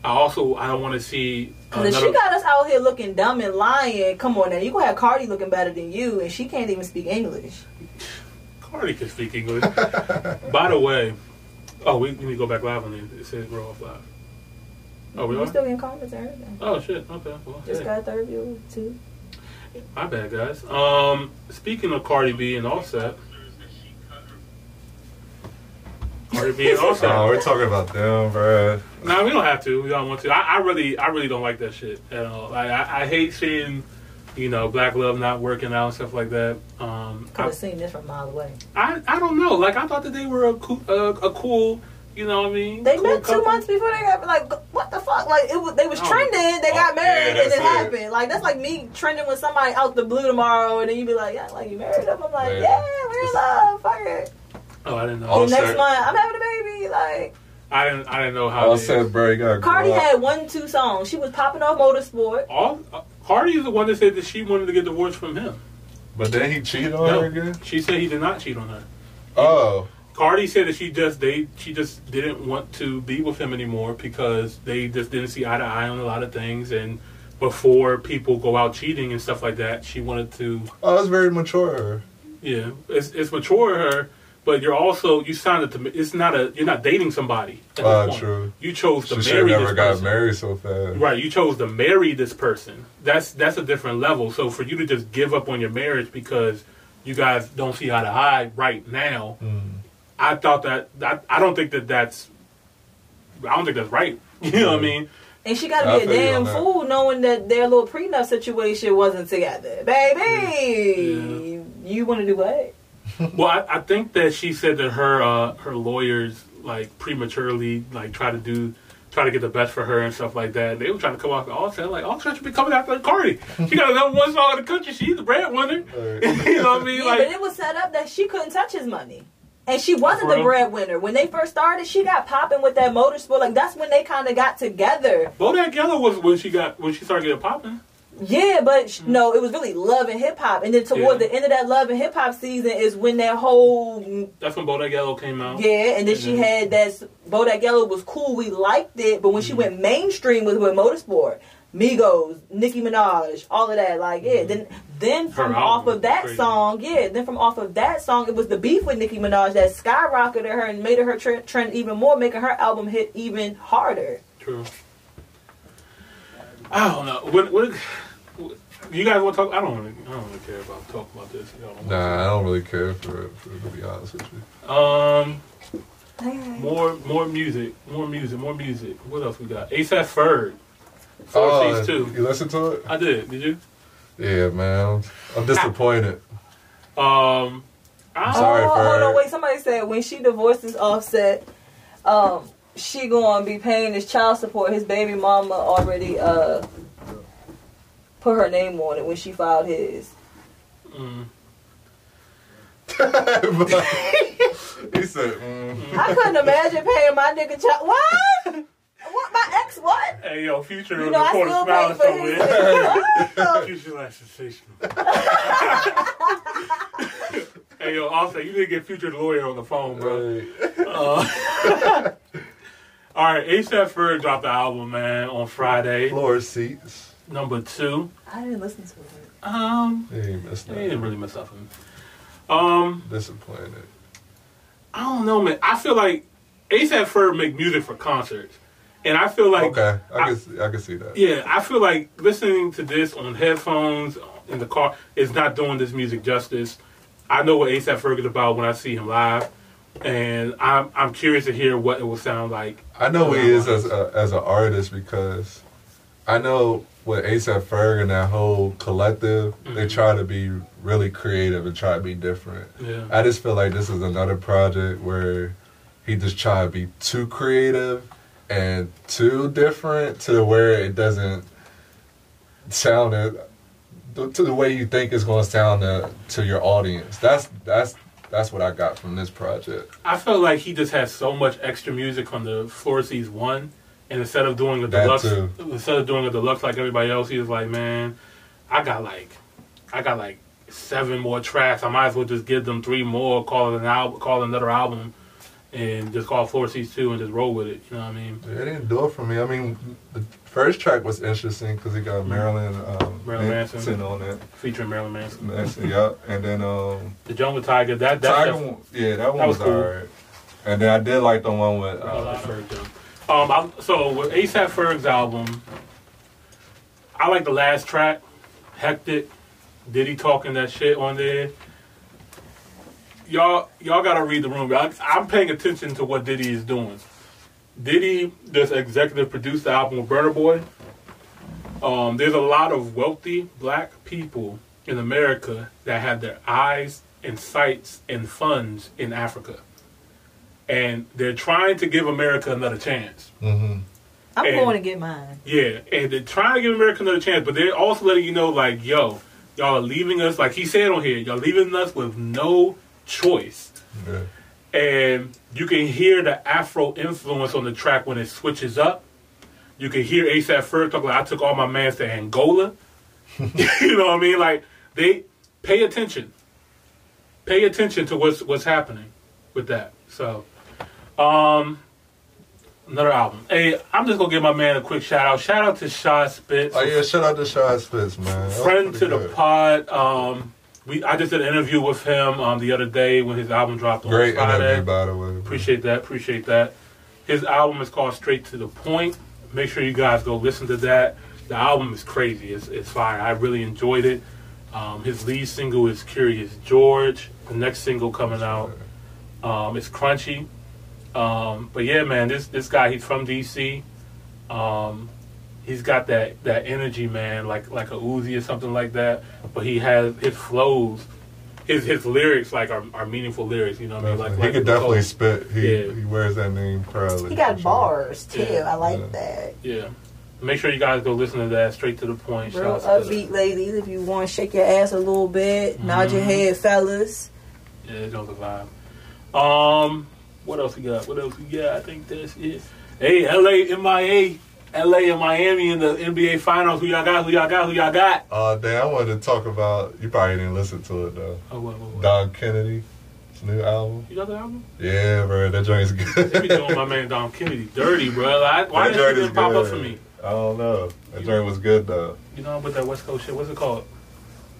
Speaker 1: I also I don't want to see
Speaker 3: Because if she got us out here looking dumb and lying, come on now. You going to have Cardi looking better than you, and she can't even speak English.
Speaker 1: Cardi can speak English. By the way, oh, we, we need to go back live on it. It says grow off live. Oh, we
Speaker 3: We
Speaker 1: are.
Speaker 3: still getting comments and everything.
Speaker 1: Oh shit. Okay. Well,
Speaker 3: Just
Speaker 1: hey.
Speaker 3: got a third view, too.
Speaker 1: my bad, guys. Um, speaking of Cardi B and Offset, Cardi B and
Speaker 2: Oh, we're talking about them, bruh.
Speaker 1: No, we don't have to. We don't want to. I, I really, I really don't like that shit at all. Like, I, I hate seeing, you know, black love not working out and stuff like that. Um,
Speaker 3: Could
Speaker 1: I,
Speaker 3: have seen this from a mile away.
Speaker 1: I, I don't know. Like, I thought that they were a cool, uh, a cool. You know what I mean?
Speaker 3: They
Speaker 1: cool
Speaker 3: met two months before they got like what the fuck? Like it was they was
Speaker 1: Oh.
Speaker 3: trending, they got
Speaker 2: Oh,
Speaker 3: married,
Speaker 2: yeah,
Speaker 3: and it
Speaker 2: it.
Speaker 3: happened. Like that's like me trending with somebody out the blue tomorrow, and then you'd be like, yeah, like you married them. I'm like,
Speaker 2: Yeah.
Speaker 3: yeah, we're in love, fuck it.
Speaker 1: Oh, I didn't know.
Speaker 2: Oh,
Speaker 3: next
Speaker 2: shit.
Speaker 3: month I'm having a baby. Like
Speaker 1: I didn't. I didn't know how.
Speaker 2: I
Speaker 1: they-
Speaker 2: said, bro, you gotta
Speaker 3: Cardi
Speaker 2: grow up.
Speaker 3: had one two songs. She was popping off motorsport.
Speaker 1: all. Uh, Cardi is the one that said that she wanted to get divorced from him.
Speaker 2: But then he cheated on
Speaker 1: No.
Speaker 2: her again?
Speaker 1: She said he did not cheat on her.
Speaker 2: Oh.
Speaker 1: Cardi said that she just they she just didn't want to be with him anymore because they just didn't see eye to eye on a lot of things and before people go out cheating and stuff like that, she wanted to
Speaker 2: Oh, that's very mature.
Speaker 1: yeah, it's it's mature her, but you're also you signed it to it's not a you're not dating somebody. At this
Speaker 2: Ah, true.
Speaker 1: You chose to
Speaker 2: She should
Speaker 1: marry
Speaker 2: never
Speaker 1: this
Speaker 2: got
Speaker 1: person.
Speaker 2: married so fast.
Speaker 1: Right, you chose to marry this person. That's that's a different level. So for you to just give up on your marriage because you guys don't see eye to eye right now,
Speaker 2: Mm.
Speaker 1: I thought that, that I don't think that that's I don't think that's right. You know what I mean?
Speaker 3: And she got to be a damn fool knowing that their little prenup situation wasn't together. Baby, you want to do what?
Speaker 1: Well, I, I think that she said that her uh, her lawyers like prematurely like try to do try to get the best for her and stuff like that. They were trying to come off Offset like Offset should be coming after Cardi. She got a number one song in the country. She's the breadwinner.
Speaker 2: Right.
Speaker 1: you know what I mean?
Speaker 3: Yeah,
Speaker 1: Like
Speaker 3: but it was set up that she couldn't touch his money. And she wasn't the breadwinner. When they first started, she got popping with that motorsport. Like that's when they kind of got together.
Speaker 1: Bodak Yellow was when she got when she started getting popping.
Speaker 3: Yeah, but sh no, it was really love and hip hop. And then toward
Speaker 1: Yeah.
Speaker 3: the end of that love and hip hop season is when that whole
Speaker 1: That's when Bodak Yellow came out.
Speaker 3: yeah. And then she
Speaker 1: Mhm.
Speaker 3: had that Bodak Yellow was cool. We liked it, but when she
Speaker 1: Mhm.
Speaker 3: went mainstream with with motorsport, Migos, Nicki Minaj, all of that, like yeah.
Speaker 1: Mhm.
Speaker 3: Then then from off of that
Speaker 1: crazy.
Speaker 3: song, yeah. Then from off of that song, it was the beef with Nicki Minaj that skyrocketed her and made her tre- trend even more, making her album hit even harder.
Speaker 1: True. I don't know. What, what, you guys want to talk? I don't really, I don't really care about talking about this. Y'all don't
Speaker 2: Nah, I don't really care for it, for, to be honest with you.
Speaker 1: Um, more, more music, more music, more music. What else we got? ASAP Ferg. Four
Speaker 2: Oh,
Speaker 1: Seas two.
Speaker 2: You listen to it?
Speaker 1: I did. Did you?
Speaker 2: Yeah, man. I'm disappointed.
Speaker 1: Um, I'm
Speaker 2: Sorry,
Speaker 3: oh, hold
Speaker 2: Ferg.
Speaker 3: on, wait. Somebody said when she divorces Offset, um, she gonna be paying his child support. His baby mama already uh put her name on it when she filed his.
Speaker 1: Mm.
Speaker 2: he said, mm.
Speaker 3: I couldn't imagine paying my nigga child. What? What? My ex? What?
Speaker 1: Hey, yo, Future
Speaker 3: You
Speaker 1: on
Speaker 3: know,
Speaker 1: the
Speaker 3: I
Speaker 1: corner
Speaker 3: still
Speaker 1: smiling
Speaker 3: for his.
Speaker 1: somewhere.
Speaker 3: What?
Speaker 1: Future like sensational. hey, yo, also, you didn't get Future lawyer on the phone, bro. Uh, all right, ASAP Ferg dropped the album, man, on Friday,
Speaker 2: Floor seats.
Speaker 1: Number two.
Speaker 3: I didn't listen to it.
Speaker 1: Um,
Speaker 2: He ain't missed
Speaker 1: they didn't really mess up him. Um,
Speaker 2: Disappointed.
Speaker 1: I don't know, man. I feel like ASAP Ferg make music for concerts, and I feel like
Speaker 2: okay, I,
Speaker 1: I-
Speaker 2: can see, I can see that.
Speaker 1: Yeah, I feel like listening to this on headphones in the car is not doing this music justice. I know what ASAP Ferg is about when I see him live, and I'm I'm curious to hear what it will sound like.
Speaker 2: I know he is as a, as an artist because I know with ASAP Ferg and that whole collective, they
Speaker 1: Mhm.
Speaker 2: try to be really creative and try to be different.
Speaker 1: Yeah,
Speaker 2: I just feel like this is another project where he just try to be too creative and too different to the where it doesn't sound it to the way you think it's going to sound to, to your audience. That's that's that's what I got from this project.
Speaker 1: I felt like he just has so much extra music on the Floor Seats one, and instead of doing a
Speaker 2: That
Speaker 1: deluxe,
Speaker 2: too.
Speaker 1: instead of doing a deluxe like everybody else, he was like, man, I got like, I got like seven more tracks. I might as well just give them three more, call it an album, call another album, and just call it Floor Seats two and just roll with it. You know what I mean?
Speaker 2: It didn't do it for me. I mean, the first track was interesting because he got Marilyn, um,
Speaker 1: Marilyn Manson.
Speaker 2: on it.
Speaker 1: Featuring Marilyn Manson.
Speaker 2: Manson, yep. And then um,
Speaker 1: The Jungle Tiger. That that
Speaker 2: Tiger, yeah, that one
Speaker 1: that was
Speaker 2: was,
Speaker 1: cool.
Speaker 2: alright. And then I did like the one with uh,
Speaker 1: of Ferg jump. Um, I, so with ASAP Ferg's album, I like the last track, Hectic. Diddy talking that shit on there. Y'all, y'all gotta read the room. I, I'm paying attention to what Diddy is doing. Diddy just executive produced the album with Burna Boy. Um, there's a lot of wealthy black people in America that have their eyes and sights and funds in Africa. And they're trying to give America another chance.
Speaker 2: mhm.
Speaker 3: I'm
Speaker 1: And-
Speaker 3: going to get mine.
Speaker 1: Yeah, and they're trying to give America another chance, but they're also letting you know, like, yo, y'all are leaving us, like he said on here, y'all leaving us with no choice.
Speaker 2: yeah.
Speaker 1: And you can hear the Afro influence on the track when it switches up. You can hear ASAP Ferg talk like, I took all my mans to Angola. you know what I mean? Like, they pay attention. Pay attention to what's what's happening with that. So, um, another album. Hey, I'm just gonna give my man a quick shout out. Shout out to Shaw Spitz,
Speaker 2: Oh yeah, shout out to Shy Spitz, man. That
Speaker 1: friend to the
Speaker 2: good.
Speaker 1: pod. Um, we I just did an interview with him um, the other day when his album dropped on
Speaker 2: Great
Speaker 1: Friday.
Speaker 2: interview, by the way.
Speaker 1: Appreciate that. Appreciate that. His album is called Straight to the Point. Make sure you guys go listen to that. The album is crazy. It's, it's fire. I really enjoyed it. Um, his lead single is Curious George. The next single coming out um, is Crunchy. Um, but yeah, man, this this guy he's from DC. Um, he's got that that energy, man, like like a Uzi or something like that. But he has his flows, his his lyrics like are, are meaningful lyrics. You know what I mean? Like,
Speaker 2: he
Speaker 1: like
Speaker 2: could definitely
Speaker 1: Cole.
Speaker 2: spit. He
Speaker 1: Yeah.
Speaker 2: he wears that name proudly.
Speaker 3: He got
Speaker 2: for sure.
Speaker 3: bars too.
Speaker 1: Yeah.
Speaker 3: I like
Speaker 2: Yeah.
Speaker 3: that.
Speaker 1: Yeah. Make sure you guys go listen to that. Straight to the point.
Speaker 3: Real
Speaker 1: Shouts to
Speaker 3: upbeat ladies. If you want to shake your ass a little bit, nod your
Speaker 1: Mhm.
Speaker 3: head, fellas.
Speaker 1: Yeah, it's on the vibe. Um, what else we got? What else we got? I think that's it. Hey, LA, MIA, LA and Miami in the NBA Finals. Who y'all got? Who y'all got? Who y'all got?
Speaker 2: Uh, Dan, I wanted to talk about. You probably didn't listen to it though.
Speaker 1: Oh, what, what, what?
Speaker 2: Dom Kennedy, new album.
Speaker 1: You got the album?
Speaker 2: Yeah, bro, that joint's good.
Speaker 1: They be doing my man Dom Kennedy dirty, bro. Like, why
Speaker 2: That
Speaker 1: didn't
Speaker 2: joint
Speaker 1: it
Speaker 2: is
Speaker 1: pop up for me?
Speaker 2: I don't know. That joint was good though.
Speaker 1: You know, with that West Coast shit. What's it called?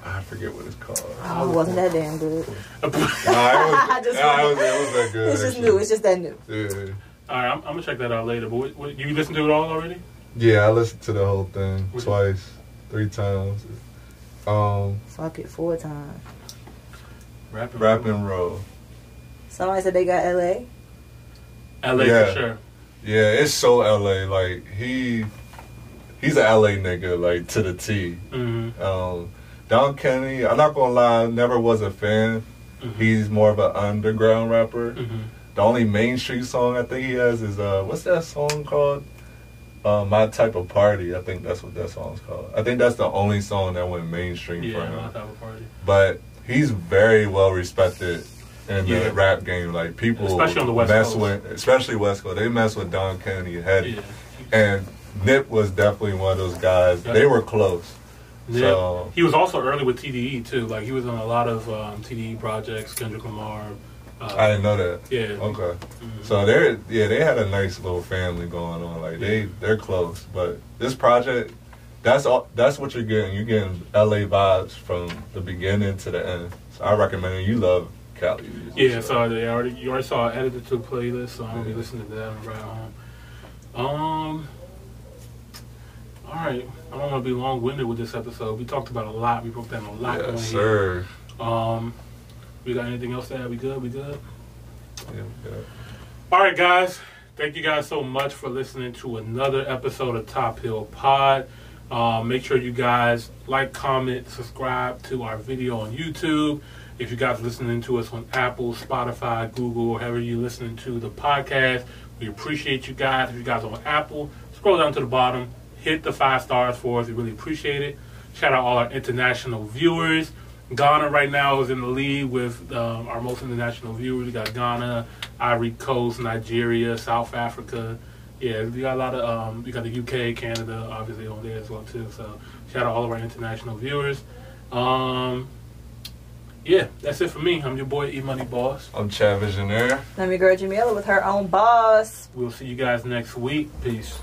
Speaker 2: I forget what it's called.
Speaker 3: Oh, it wasn't that damn good.
Speaker 2: Nah, it was, nah,
Speaker 3: Just
Speaker 2: it was, it was that good.
Speaker 3: It's just
Speaker 2: actually.
Speaker 3: new. It's just that new.
Speaker 2: Yeah.
Speaker 1: All right, I'm, I'm gonna check that out later. But what, what, you listened to it all already?
Speaker 2: Yeah, I listened to the whole thing
Speaker 1: Was it-
Speaker 2: twice, three times. Um,
Speaker 3: Fuck it, four times.
Speaker 1: Rapping,
Speaker 2: rap and roll.
Speaker 3: Somebody said they got LA.
Speaker 1: LA
Speaker 2: Yeah.
Speaker 1: for sure.
Speaker 2: Yeah, it's so LA. Like he, he's an LA nigga, like to the T.
Speaker 1: Mm-hmm.
Speaker 2: Um, Don Kenny, I'm not gonna lie, never was a fan.
Speaker 1: Mhm.
Speaker 2: He's more of an underground rapper.
Speaker 1: hmm
Speaker 2: the only mainstream song I think he has is uh, what's that song called? Uh, My Type of Party. I think that's what that song's called. I think that's the only song that went mainstream for him.
Speaker 1: Yeah, my type of party.
Speaker 2: But he's very well respected in
Speaker 1: Yeah.
Speaker 2: the rap game. Like people
Speaker 1: Especially on the West
Speaker 2: mess
Speaker 1: Coast.
Speaker 2: with, especially West Coast. They mess with Dom Kennedy heavy,
Speaker 1: Yeah.
Speaker 2: and Nip was definitely one of those guys.
Speaker 1: Yeah.
Speaker 2: They were close.
Speaker 1: Yeah.
Speaker 2: So-
Speaker 1: he was also early with TDE too. Like he was on a lot of um, TDE projects. Kendrick Lamar. Uh,
Speaker 2: I didn't know that.
Speaker 1: yeah.
Speaker 2: Okay.
Speaker 1: Mhm.
Speaker 2: So they're yeah they had a nice little family going on. Like they
Speaker 1: Yeah.
Speaker 2: they're close. But this project, that's all. That's what you're getting. You're getting LA vibes from the beginning to the end. So I recommend it. You love Cali.
Speaker 1: Yeah, so they already you already saw I added it to a playlist, so I'm gonna be listening to that ride home. Um, all right, I don't want to be long winded with this episode. We talked about a lot. We broke down a lot.
Speaker 2: Yes,
Speaker 1: here.
Speaker 2: sir.
Speaker 1: Um, we got anything else to add? We good? We good?
Speaker 2: Yeah, yeah.
Speaker 1: All right, guys. Thank you guys so much for listening to another episode of Top Hill Pod. Um, make sure you guys like, comment, subscribe to our video on YouTube. If you guys are listening to us on Apple, Spotify, Google, or however you're listening to the podcast, we appreciate you guys. If you guys are on Apple, scroll down to the bottom, hit the five stars for us. We really appreciate it. Shout out all our international viewers. Ghana right now is in the lead with um, our most international viewers. We got Ghana, Ivory Coast, Nigeria, South Africa. Yeah, we got a lot of. Um, we got the UK, Canada, obviously on there as well too. So shout out all of our international viewers. Um, yeah, that's it for me. I'm your boy E Money Boss.
Speaker 2: I'm Chad Visionaire.
Speaker 3: Let me girl Jamila with her own boss.
Speaker 1: We'll see you guys next week. Peace.